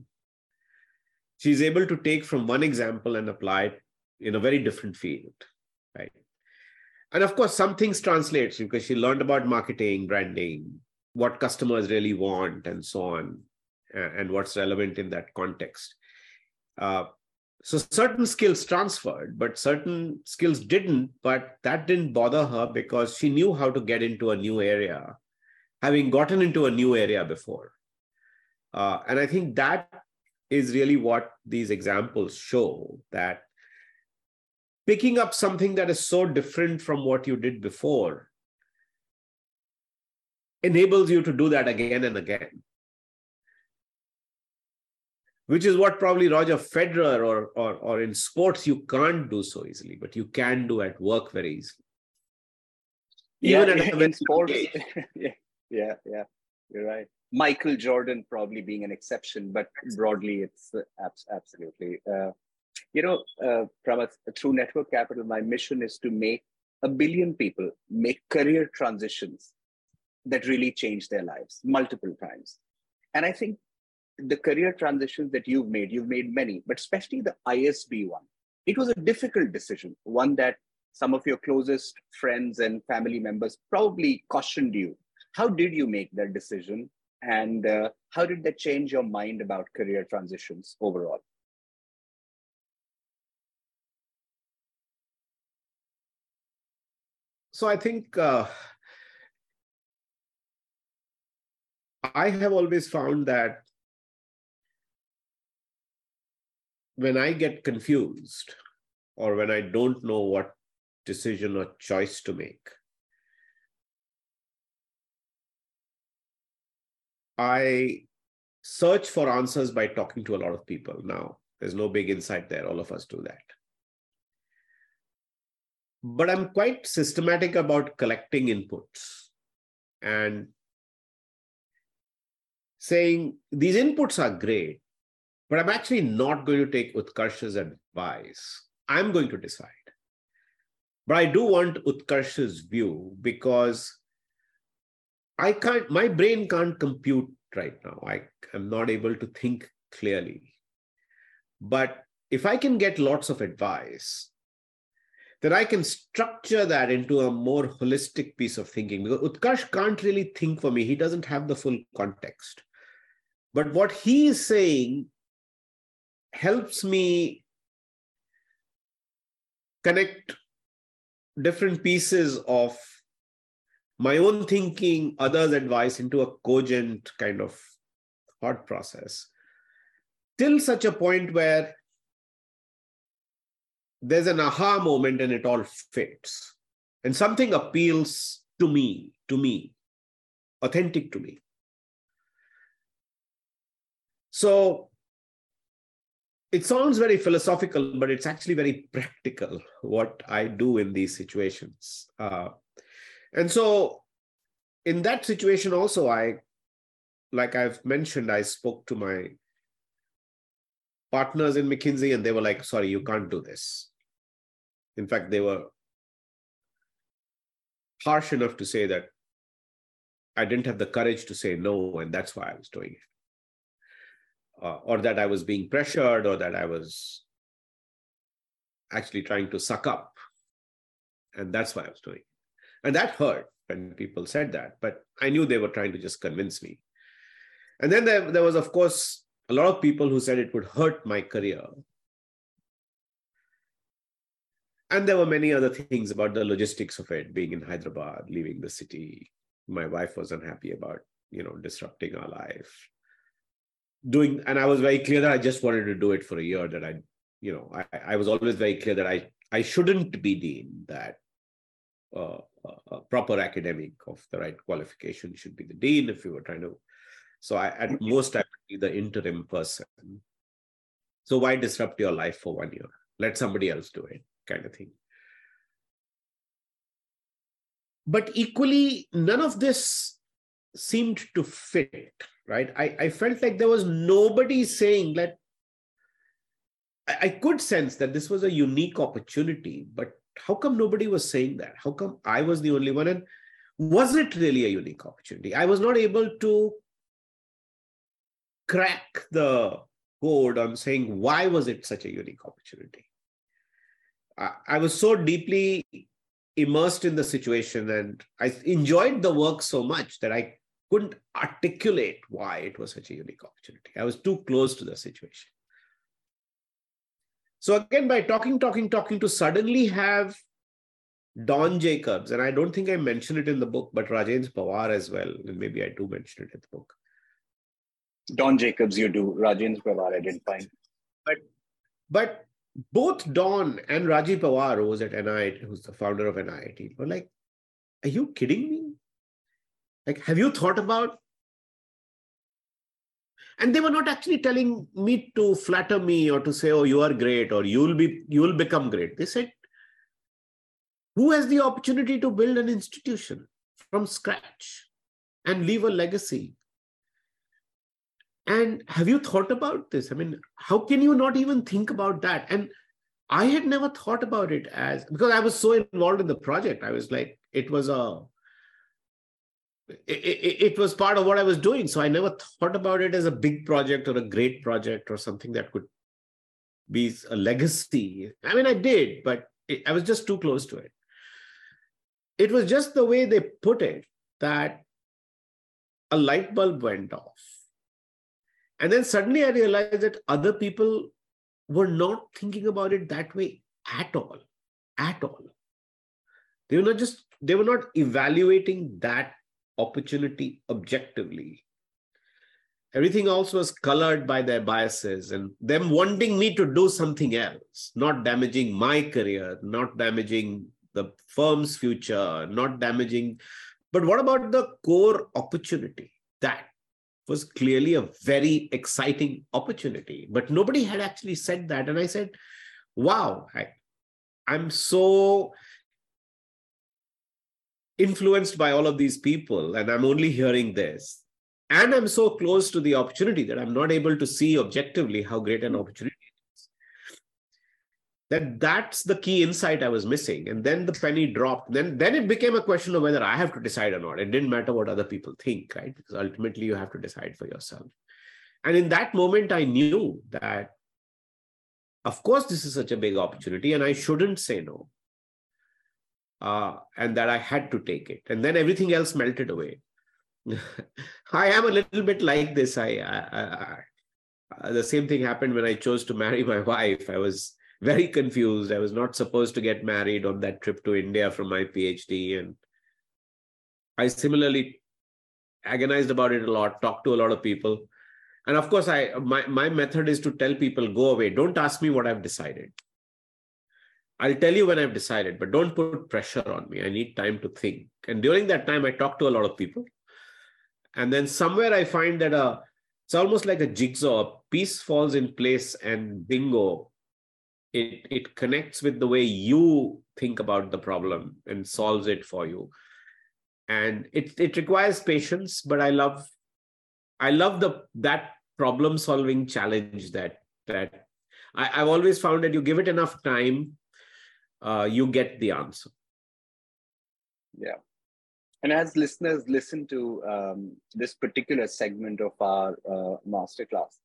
she's able to take from one example and apply it in a very different field, right? And of course, some things translate because she learned about marketing, branding, what customers really want and so on and what's relevant in that context uh, so certain skills transferred but certain skills didn't but that didn't bother her because she knew how to get into a new area having gotten into a new area before uh, and i think that is really what these examples show that picking up something that is so different from what you did before enables you to do that again and again. Which is what probably Roger Federer or, or, or in sports you can't do so easily, but you can do at work very easily. Even yeah, in sports. <laughs> yeah, yeah, yeah, you're right. Michael Jordan probably being an exception, but broadly, it's uh, absolutely. Uh, you know, uh, from a, through Network Capital, my mission is to make a billion people make career transitions that really change their lives multiple times. And I think the career transitions that you've made, you've made many, but especially the ISB one, it was a difficult decision, one that some of your closest friends and family members probably cautioned you. How did you make that decision? And uh, how did that change your mind about career transitions overall? So I think uh, I have always found that when I get confused or when I don't know what decision or choice to make, I search for answers by talking to a lot of people now. There's no big insight there. All of us do that. But I'm quite systematic about collecting inputs and saying these inputs are great, but I'm actually not going to take Utkarsh's advice. I'm going to decide. But I do want Utkarsh's view because I can't, my brain can't compute right now. I am not able to think clearly. But if I can get lots of advice, then I can structure that into a more holistic piece of thinking because Utkarsh can't really think for me. He doesn't have the full context. But what he is saying helps me connect different pieces of my own thinking, others' advice into a cogent kind of thought process till such a point where there's an aha moment and it all fits and something appeals to me to me authentic to me so it sounds very philosophical, but it's actually very practical what I do in these situations. Uh, and so, in that situation, also, I, like I've mentioned, I spoke to my partners in McKinsey and they were like, sorry, you can't do this. In fact, they were harsh enough to say that I didn't have the courage to say no, and that's why I was doing it uh, or that I was being pressured or that I was actually trying to suck up. And that's why I was doing it. And that hurt when people said that, but I knew they were trying to just convince me. And then there, there was, of course, a lot of people who said it would hurt my career. And there were many other things about the logistics of it, being in Hyderabad, leaving the city. My wife was unhappy about, you know, disrupting our life doing and i was very clear that i just wanted to do it for a year that i you know i, I was always very clear that i i shouldn't be dean that uh, a proper academic of the right qualification should be the dean if you were trying to so I, at most i be the interim person so why disrupt your life for one year let somebody else do it kind of thing but equally none of this seemed to fit right? I, I felt like there was nobody saying that. I, I could sense that this was a unique opportunity, but how come nobody was saying that? How come I was the only one? And was it really a unique opportunity? I was not able to crack the code on saying why was it such a unique opportunity. I, I was so deeply immersed in the situation and I enjoyed the work so much that I couldn't articulate why it was such a unique opportunity. I was too close to the situation. So again, by talking, talking, talking to suddenly have Don Jacobs, and I don't think I mentioned it in the book, but Rajendra Pawar as well, and maybe I do mention it in the book. Don Jacobs, you do. Rajendra Pawar, I didn't find. But, but both Don and Rajiv Pawar, who was at NIIT, who's the founder of NIIT, were like, "Are you kidding me? Like, have you thought about? And they were not actually telling me to flatter me or to say, oh, you are great or you'll be you'll become great. They said, who has the opportunity to build an institution from scratch and leave a legacy? And have you thought about this? I mean, how can you not even think about that? And I had never thought about it as because I was so involved in the project. I was like, it was a it, it, it, was part of what I was doing. So I never thought about it as a big project or a great project or something that could be a legacy. I mean, I did, but it, I was just too close to it. It was just the way they put it that a light bulb went off. And then suddenly I realized that other people were not thinking about it that way at all. At all. They were not just they were not evaluating that opportunity objectively everything else was colored by their biases and them wanting me to do something else not damaging my career not damaging the firm's future not damaging but what about the core opportunity that was clearly a very exciting opportunity but nobody had actually said that. And i said wow I, i'm so influenced by all of these people and i'm only hearing this. And i'm so close to the opportunity that i'm not able to see objectively how great an hmm. opportunity is that that's the key insight i was missing and then the penny dropped then then it became a question of whether i have to decide or not it didn't matter what other people think right because ultimately you have to decide for yourself and in that moment i knew that of course this is such a big opportunity and i shouldn't say no uh, and that I had to take it. And then everything else melted away. <laughs> I am a little bit like this. I, I, I, uh, the same thing happened when I chose to marry my <laughs> wife. I was very confused. I was not supposed to get married on that trip to India from my PhD, and I similarly agonized about it a lot. Talked to a lot of people, and of course, I my my method is to tell people, "Go away. Don't ask me what I've decided." I'll tell you when I've decided, but don't put pressure on me. I need time to think. And during that time, I talk to a lot of people. And then somewhere I find that a, uh, it's almost like a jigsaw, a piece falls in place and bingo, it, it connects with the way you think about the problem and solves it for you. And it, it requires patience, but I love, I love the, that problem solving challenge that, that I, I've always found that you give it enough time uh, you get the answer. Yeah. And as listeners listen to um, this particular segment of our uh, masterclass,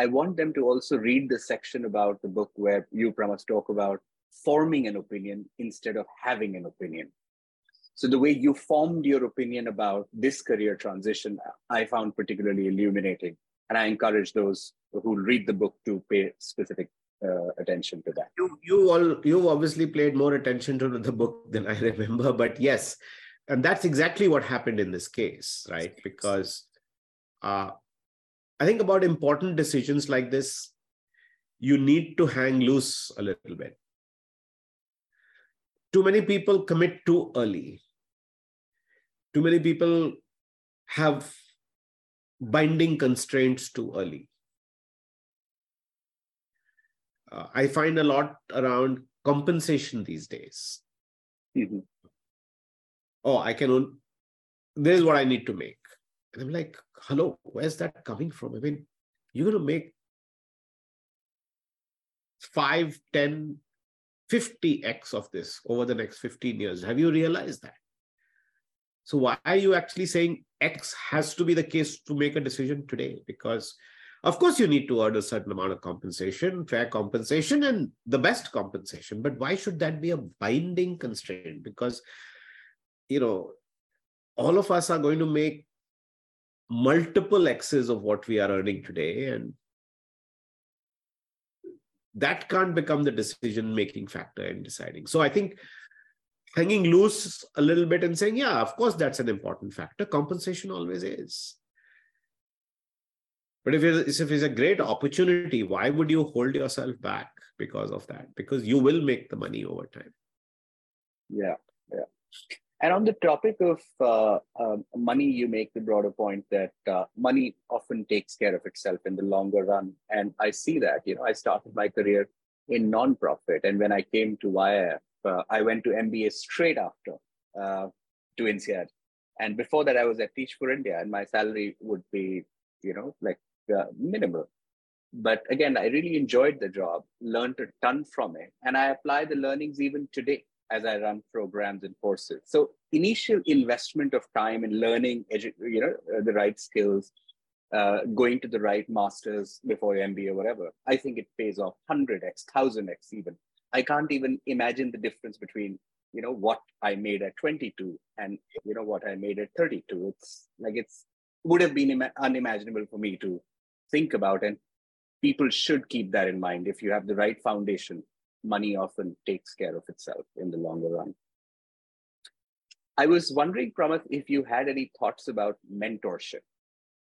I want them to also read the section about the book where you, Pramath, talk about forming an opinion instead of having an opinion. So the way you formed your opinion about this career transition, I found particularly illuminating. And I encourage those who read the book to pay specific uh, attention to that. You you all you obviously paid more attention to the book than I remember, but yes, and that's exactly what happened in this case, right? Because uh, I think about important decisions like this, you need to hang loose a little bit. Too many people commit too early. Too many people have binding constraints too early uh, I find a lot around compensation these days. Mm-hmm. Oh, I can own, this is what I need to make. And I'm like, hello, where's that coming from? I mean, you're going to make 5, 10, 50x of this over the next 15 years. Have you realized that? So why are you actually saying X has to be the case to make a decision today? Because of course, you need to earn a certain amount of compensation, fair compensation, and the best compensation. But why should that be a binding constraint? Because, you know, all of us are going to make multiple X's of what we are earning today. And that can't become the decision making factor in deciding. So I think hanging loose a little bit and saying, yeah, of course, that's an important factor. Compensation always is. But if it's, if it's a great opportunity, why would you hold yourself back because of that? Because you will make the money over time. Yeah, yeah. And on the topic of uh, uh, money, you make the broader point that uh, money often takes care of itself in the longer run. And I see that. You know, I started my career in nonprofit, and when I came to YF, uh, I went to MBA straight after uh, to INSEAD. And before that, I was at Teach for India, and my salary would be, you know, like uh, minimal. But again, I really enjoyed the job, learned a ton from it, and I apply the learnings even today as I run programs and courses. So initial investment of time in learning, edu- you know, uh, the right skills, uh, going to the right masters before MBA or whatever, I think it pays off 100x, 1000x even. I can't even imagine the difference between, you know, what I made at 22 and, you know, what I made at 32. It's like, it's would have been Im- unimaginable for me to think about. And people should keep that in mind. If you have the right foundation, money often takes care of itself in the longer run. I was wondering, Pramath, if you had any thoughts about mentorship,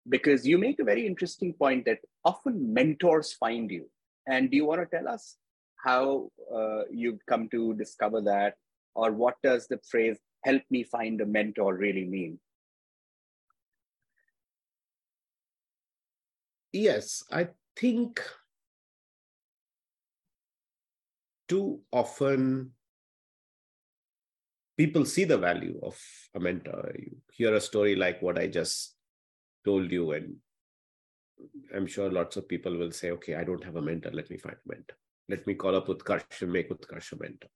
because you make a very interesting point that often mentors find you. And do you want to tell us how uh, you've come to discover that, or what does the phrase "help me find a mentor" really mean? Yes, I think too often people see the value of a mentor. You hear a story like what I just told you, and I'm sure lots of people will say, okay, I don't have a mentor. Let me find a mentor. Let me call up Utkarsh and make Utkarsh a mentor.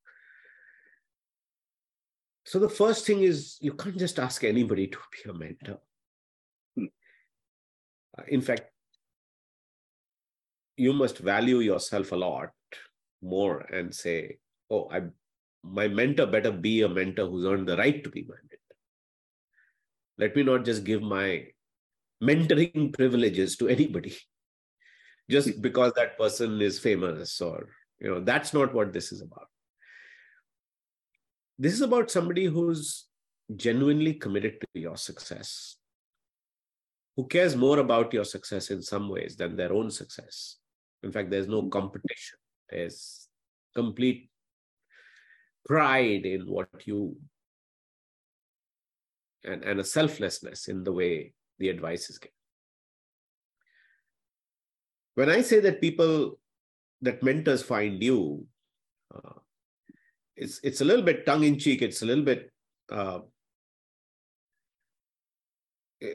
So the first thing is you can't just ask anybody to be a mentor. Hmm. In fact, you must value yourself a lot more and say, oh, I my mentor better be a mentor who's earned the right to be my mentor. Let me not just give my mentoring privileges to anybody <laughs> just hmm. because that person is famous or you know that's not what this is about this is about somebody who's genuinely committed to your success who cares more about your success in some ways than their own success in fact there's no hmm. competition there's complete pride in what you and, and a selflessness in the way the advice is given. When I say that people, that mentors find you, uh, it's it's a little bit tongue in cheek. It's a little bit, uh,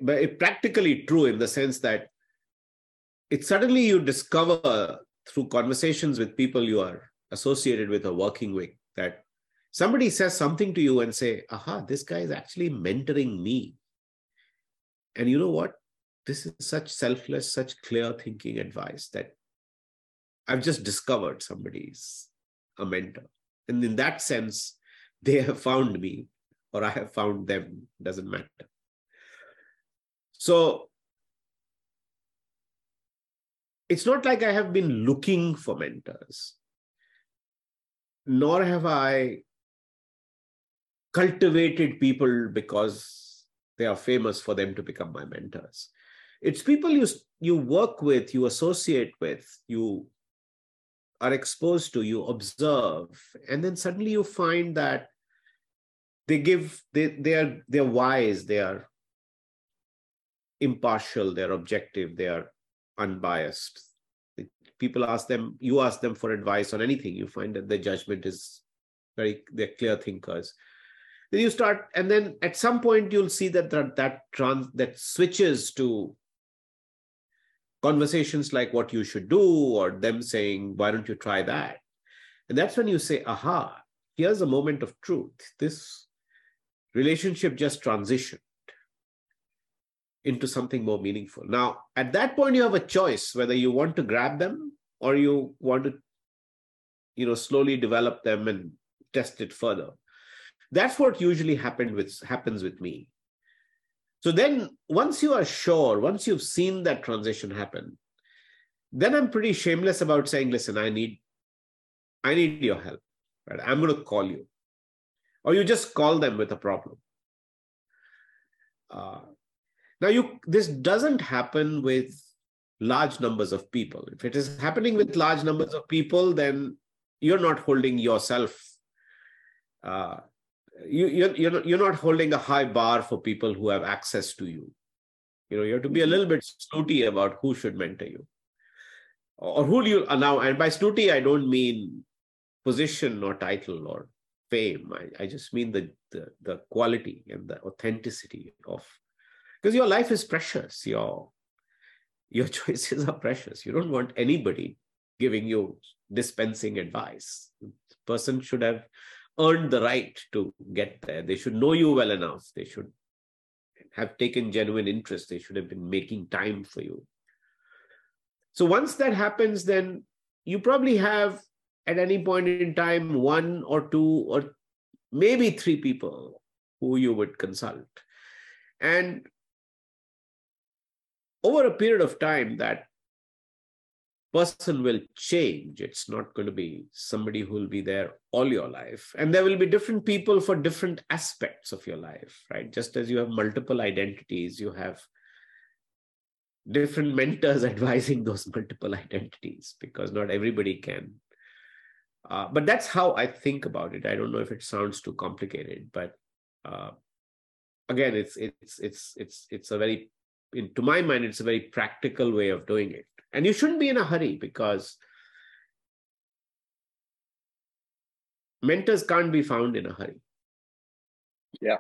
but it practically true in the sense that it's suddenly you discover through conversations with people you are associated with or working with that somebody says something to you and say, aha, this guy is actually mentoring me. And you know what? This is such selfless, such clear thinking advice that I've just discovered somebody's a mentor. And in that sense, they have found me or I have found them, doesn't matter. So it's not like I have been looking for mentors, nor have I cultivated people because they are famous for them to become my mentors. It's people you, you work with, you associate with, you are exposed to, you observe, and then suddenly you find that they give, they, they are they're wise, they are impartial, they're objective, they are unbiased. People ask them, you ask them for advice on anything, you find that their judgment is very, they're clear thinkers. Then you start and then at some point you'll see that that that, trans, that switches to conversations like what you should do or them saying why don't you try that? And that's when you say aha here's a moment of truth. This relationship just transitioned into something more meaningful now at that point you have a choice whether you want to grab them or you want to you know slowly develop them and test it further that's what usually happened with happens with me. So then once you are sure, once you've seen that transition happen, then I'm pretty shameless about saying, listen, I need, I need your help. Right? I'm going to call you. Or you just call them with a problem. Uh, now you this doesn't happen with large numbers of people. If it is happening with large numbers of people, then you're not holding yourself uh, you, you're, you're, not, you're not holding a high bar for people who have access to you. You know, you have to be a little bit snooty about who should mentor you. Or who do you now, and by snooty, I don't mean position or title or fame. I, I just mean the, the, the quality and the authenticity of, because your life is precious. Your, your <laughs> choices are precious. You don't want anybody giving you dispensing advice. The person should have earned the right to get there. They should know you well enough. They should have taken genuine interest. They should have been making time for you. So once that happens, then you probably have at any point in time one or two or maybe three people who you would consult. And over a period of time, that person will change. It's not going to be somebody who will be there all your life. And there will be different people for different aspects of your life, right? Just as you have multiple identities, you have different mentors <laughs> advising those multiple identities because not everybody can. Uh, but that's how I think about it. I don't know if it sounds too complicated, but uh, again, it's it's it's it's it's a very, in, to my mind, it's a very practical way of doing it and you shouldn't be in a hurry because mentors can't be found in a hurry. Yeah,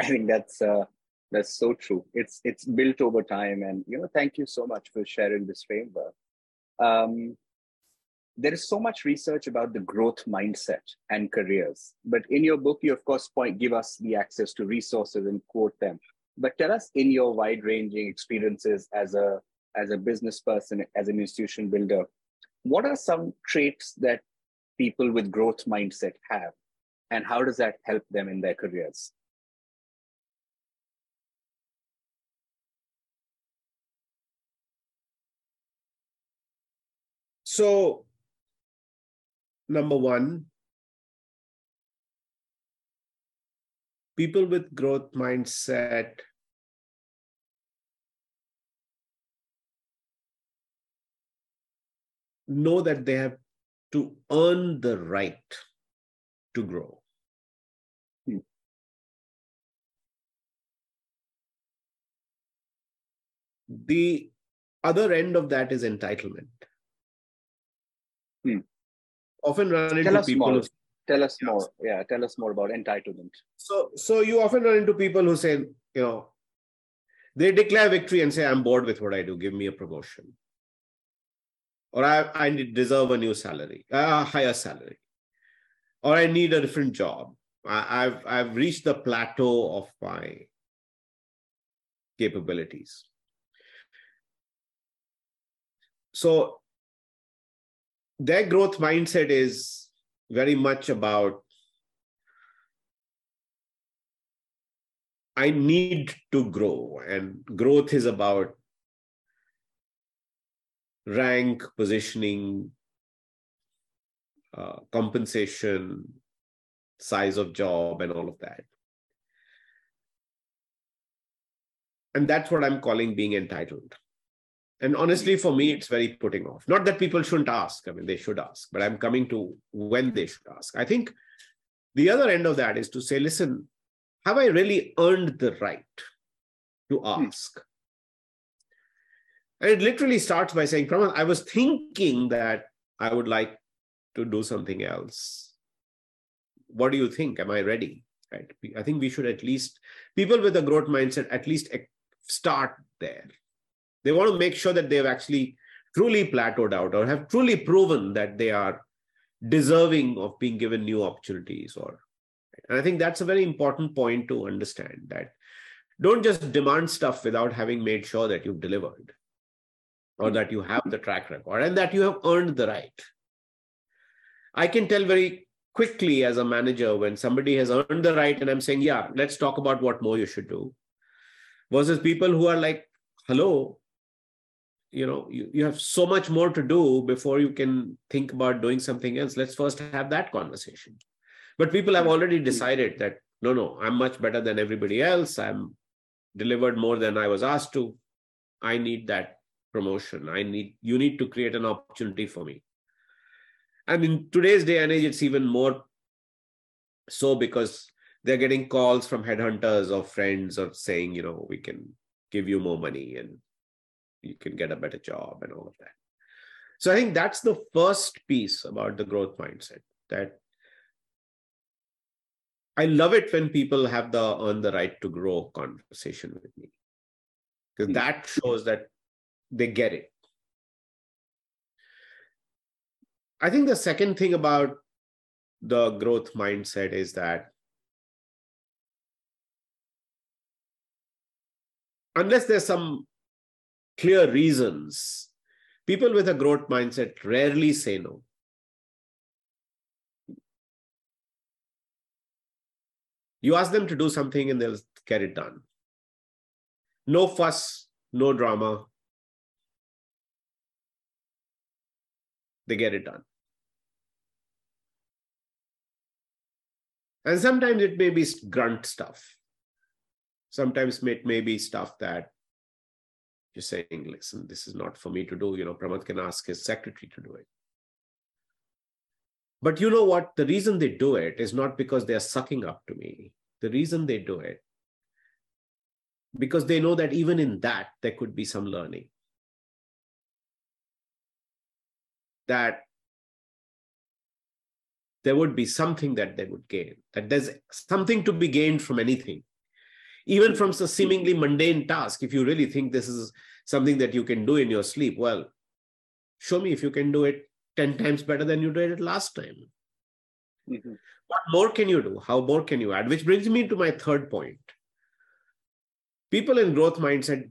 I think that's uh, that's so true. It's it's built over time, and you know, thank you so much for sharing this framework. Um, there is so much research about the growth mindset and careers, but in your book, you of course point give us the access to resources and quote them. But tell us in your wide-ranging experiences as a as a business person, as an institution builder, what are some traits that people with growth mindset have? And how does that help them in their careers? So, number one, people with growth mindset know that they have to earn the right to grow. Hmm. The other end of that is entitlement. Hmm. Often run into people. Who, tell us yes. more. Yeah, tell us more about entitlement. So, so you often run into people who say, you know, they declare victory and say, "I'm bored with what I do. Give me a promotion." or I, I deserve a new salary, a higher salary, or I need a different job. I, have I've reached the plateau of my capabilities. So their growth mindset is very much about I need to grow, and growth is about rank, positioning, uh, compensation, size of job, and all of that. And that's what I'm calling being entitled. And honestly, for me, it's very putting off. Not that people shouldn't ask, I mean, they should ask, but I'm coming to when they should ask. I think the other end of that is to say, listen, have I really earned the right to hmm. ask? And it literally starts by saying, Pramath, I was thinking that I would like to do something else. What do you think? Am I ready? Right. I think we should at least, people with a growth mindset, at least start there. They want to make sure that they've actually truly plateaued out or have truly proven that they are deserving of being given new opportunities or and i think that's a very important point to understand that don't just demand stuff without having made sure that you've delivered or that you have the track record and that you have earned the right. I can tell very quickly as a manager when somebody has earned the right and I'm saying, yeah, let's talk about what more you should do. Versus people who are like, hello, you know, you, you have so much more to do before you can think about doing something else. Let's first have that conversation. But people have already decided that no, no, I'm much better than everybody else. I'm delivered more than I was asked to. I need that promotion i need you need to create an opportunity for me and in today's day and age it's even more so because they're getting calls from headhunters or friends or saying you know we can give you more money and you can get a better job and all of that so i think that's the first piece about the growth mindset that i love it when people have the earn the right to grow conversation with me because hmm. that shows that they get it. I think the second thing about the growth mindset is that unless there's some clear reasons, people with a growth mindset rarely say no. You ask them to do something and they'll get it done. No fuss, no drama, they get it done. And sometimes it may be grunt stuff. Sometimes it may be stuff that you're saying, listen, this is not for me to do. You know, Pramath can ask his secretary to do it. But you know what? The reason they do it is not because they are sucking up to me. The reason they do it, because they know that even in that, there could be some learning. That there would be something that they would gain, that there's something to be gained from anything, even from a seemingly mundane task. If you really think this is something that you can do in your sleep, well, show me if you can do it 10 times better than you did it last time. Mm-hmm. What more can you do? How more can you add? Which brings me to my third point. People in growth mindset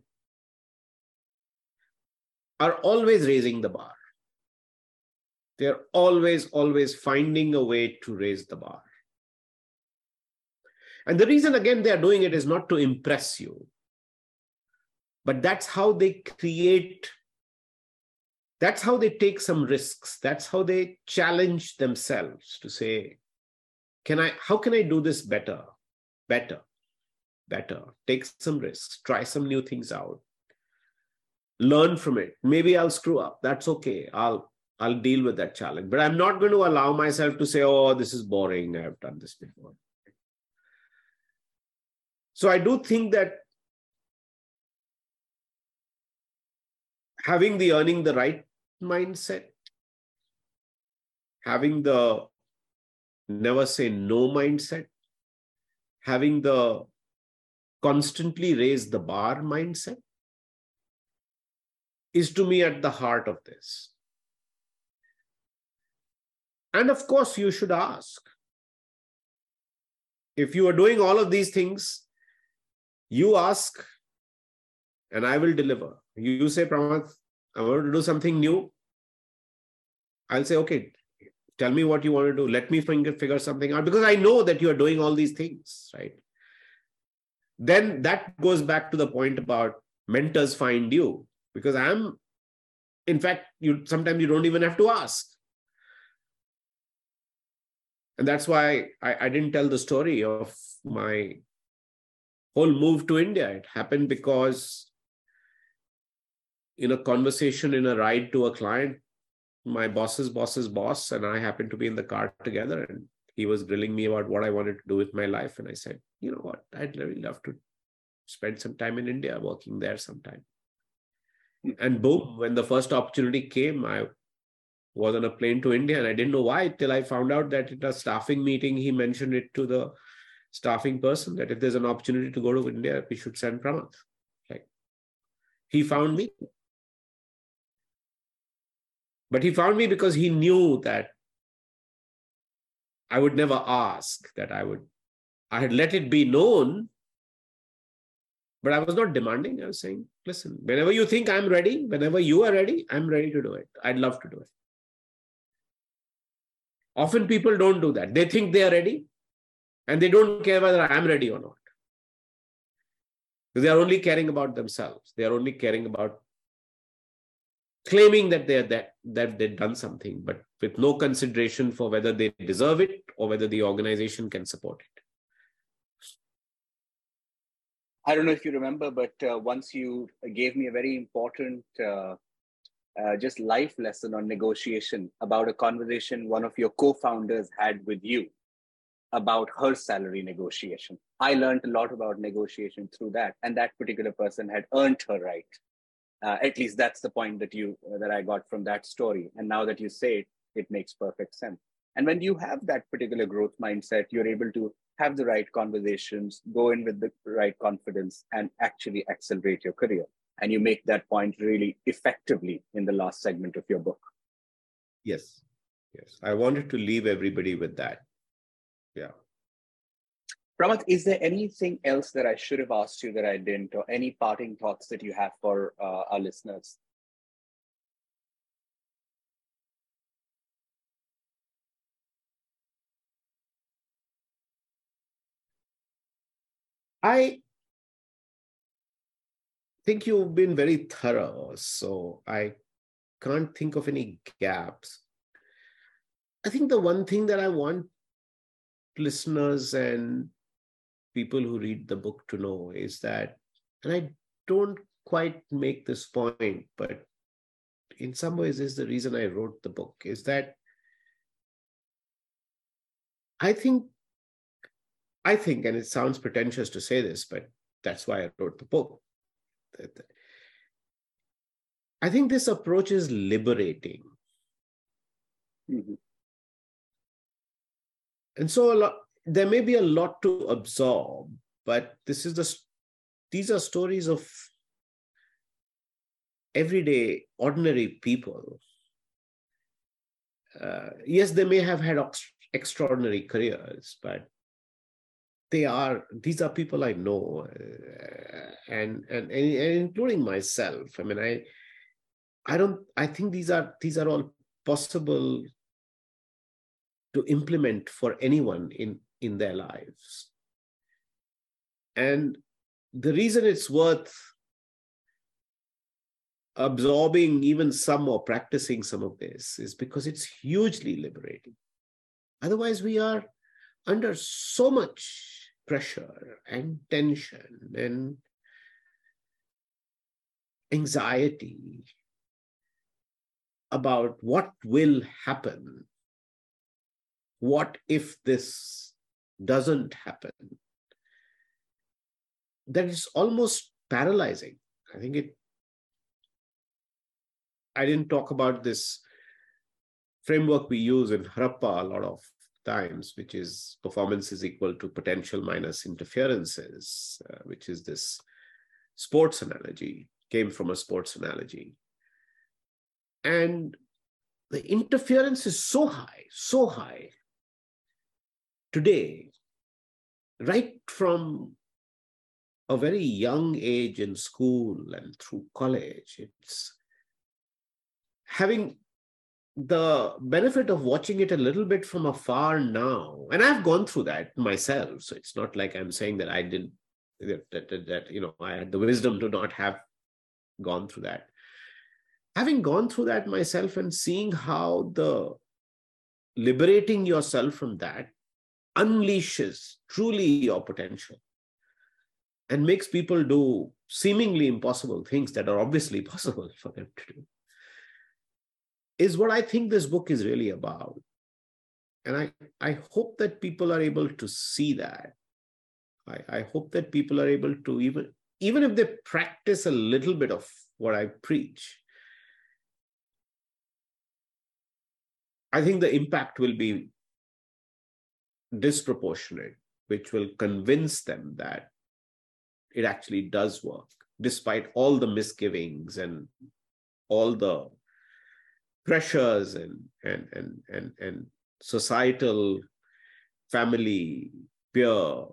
are always raising the bar. They're always, always finding a way to raise the bar. And the reason, again, they are doing it is not to impress you, but that's how they create, that's how they take some risks. That's how they challenge themselves to say, can I, how can I do this better? Better, better. Take some risks, try some new things out, learn from it. Maybe I'll screw up. That's okay. I'll I'll deal with that challenge. But I'm not going to allow myself to say, oh, this is boring. I've done this before. So I do think that having the earning the right mindset, having the never say no mindset, having the constantly raise the bar mindset is to me at the heart of this. And of course, you should ask. If you are doing all of these things, you ask and I will deliver. You say, Pramath, I want to do something new. I'll say, okay, tell me what you want to do. Let me figure something out because I know that you are doing all these things, right? Then that goes back to the point about mentors find you because I'm, in fact, you sometimes you don't even have to ask and that's why I, I didn't tell the story of my whole move to India. It happened because in a conversation in a ride to a client, my boss's boss's boss and I happened to be in the car together and he was grilling me about what I wanted to do with my life. And I said, you know what, I'd really love to spend some time in India, working there sometime. And boom, when the first opportunity came, I was on a plane to India, and I didn't know why till I found out that in a staffing meeting he mentioned it to the staffing person that if there's an opportunity to go to India, we should send Pramath. Like he found me, but he found me because he knew that I would never ask that I would. I had let it be known, but I was not demanding. I was saying, listen, whenever you think I'm ready, whenever you are ready, I'm ready to do it. I'd love to do it. Often people don't do that. They think they are ready and they don't care whether I am ready or not. They are only caring about themselves. They are only caring about claiming that they are that that they've done something, but with no consideration for whether they deserve it or whether the organization can support it. I don't know if you remember, but uh, once you gave me a very important uh, uh, just life lesson on negotiation about a conversation one of your co-founders had with you about her salary negotiation. I learned a lot about negotiation through that, and that particular person had earned her right. Uh, at least that's the point that you uh, that I got from that story. And now that you say it, it makes perfect sense. And when you have that particular growth mindset, you're able to have the right conversations, go in with the right confidence, and actually accelerate your career and you make that point really effectively in the last segment of your book yes yes i wanted to leave everybody with that yeah Pramath, is there anything else that I should have asked you that I didn't, or any parting thoughts that you have for uh, our listeners? I think you've been very thorough. So I can't think of any gaps. I think the one thing that I want listeners and people who read the book to know is that, and I don't quite make this point, but in some ways is the reason I wrote the book, is that I think, I think, and it sounds pretentious to say this, but that's why I wrote the book. I think this approach is liberating. Mm-hmm. And so a lot, there may be a lot to absorb, but this is the these are stories of everyday, ordinary people. Uh, yes, they may have had extraordinary careers, but they are these are people I know, uh, and, and and including myself. I mean, I I don't. I think these are these are all possible to implement for anyone in in their lives. And the reason it's worth absorbing even some or practicing some of this is because it's hugely liberating. Otherwise, we are under so much pressure and tension and anxiety about what will happen. What if this doesn't happen? That is almost paralyzing. I think it I didn't talk about this framework we use in Harappa a lot of times, which is performance is equal to potential minus interferences, uh, which is this sports analogy, came from a sports analogy. And the interference is so high, so high today, right from a very young age in school and through college. It's having the benefit of watching it a little bit from afar now and i've gone through that myself so it's not like i'm saying that i didn't that, that, that, you know i had the wisdom to not have gone through that having gone through that myself and seeing how the liberating yourself from that unleashes truly your potential and makes people do seemingly impossible things that are obviously <laughs> possible for them to do is what I think this book is really about. And I, I hope that people are able to see that. I, I hope that people are able to even, even if they practice a little bit of what I preach, I think the impact will be disproportionate, which will convince them that it actually does work, despite all the misgivings and all the pressures and and and and, and societal family peer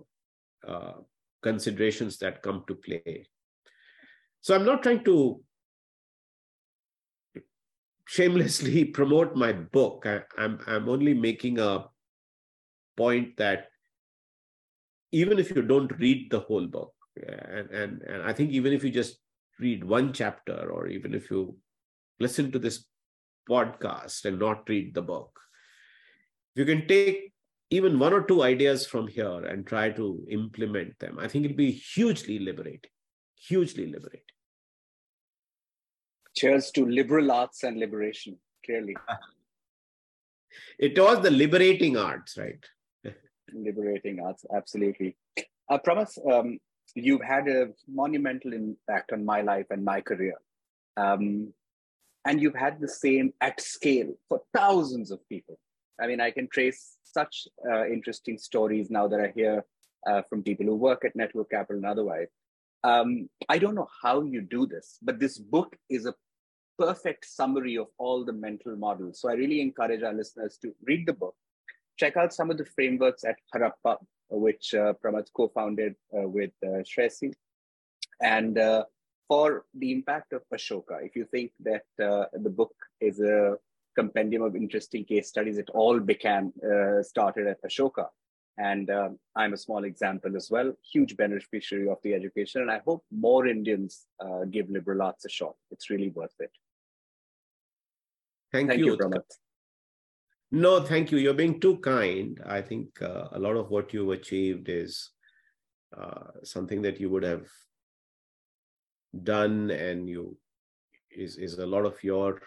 uh, considerations that come to play. So i'm not trying to shamelessly <laughs> promote my book. I, I'm, I'm only making a point that even if you don't read the whole book and, and, and i think even if you just read one chapter or even if you listen to this podcast and not read the book. You can take even one or two ideas from here and try to implement them, I think it'll be hugely liberating, hugely liberating. Cheers to liberal arts and liberation, clearly. <laughs> it was the liberating arts, right? Liberating arts, absolutely. I promise um, you've had a monumental impact on my life and my career. Um, and you've had the same at scale for thousands of people. I mean, I can trace such uh, interesting stories now that I hear uh, from people who work at Network Capital and otherwise. Um, I don't know how you do this, but this book is a perfect summary of all the mental models. So I really encourage our listeners to read the book, check out some of the frameworks at Harappa, which uh, Pramath co-founded uh, with uh, Shreyasi, and uh, for the impact of Ashoka, if you think that uh, the book is a compendium of interesting case studies, it all began, uh, started at Ashoka. And um, I'm a small example as well, huge beneficiary of the education. And I hope more Indians uh, give liberal arts a shot. It's really worth it. Thank, Thank you, you No, thank you. You're being too kind. I think uh, a lot of what you've achieved is uh, something that you would have done, and you is is a lot of your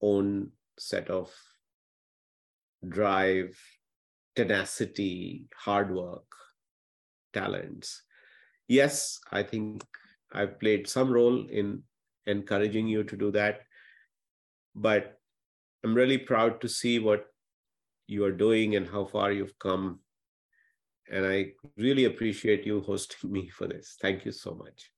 own set of drive, tenacity, hard work, talents. Yes, I think I've played some role in encouraging you to do that, but I'm really proud to see what you are doing and how far you've come. And I really appreciate you hosting <laughs> me for this. Thank you so much.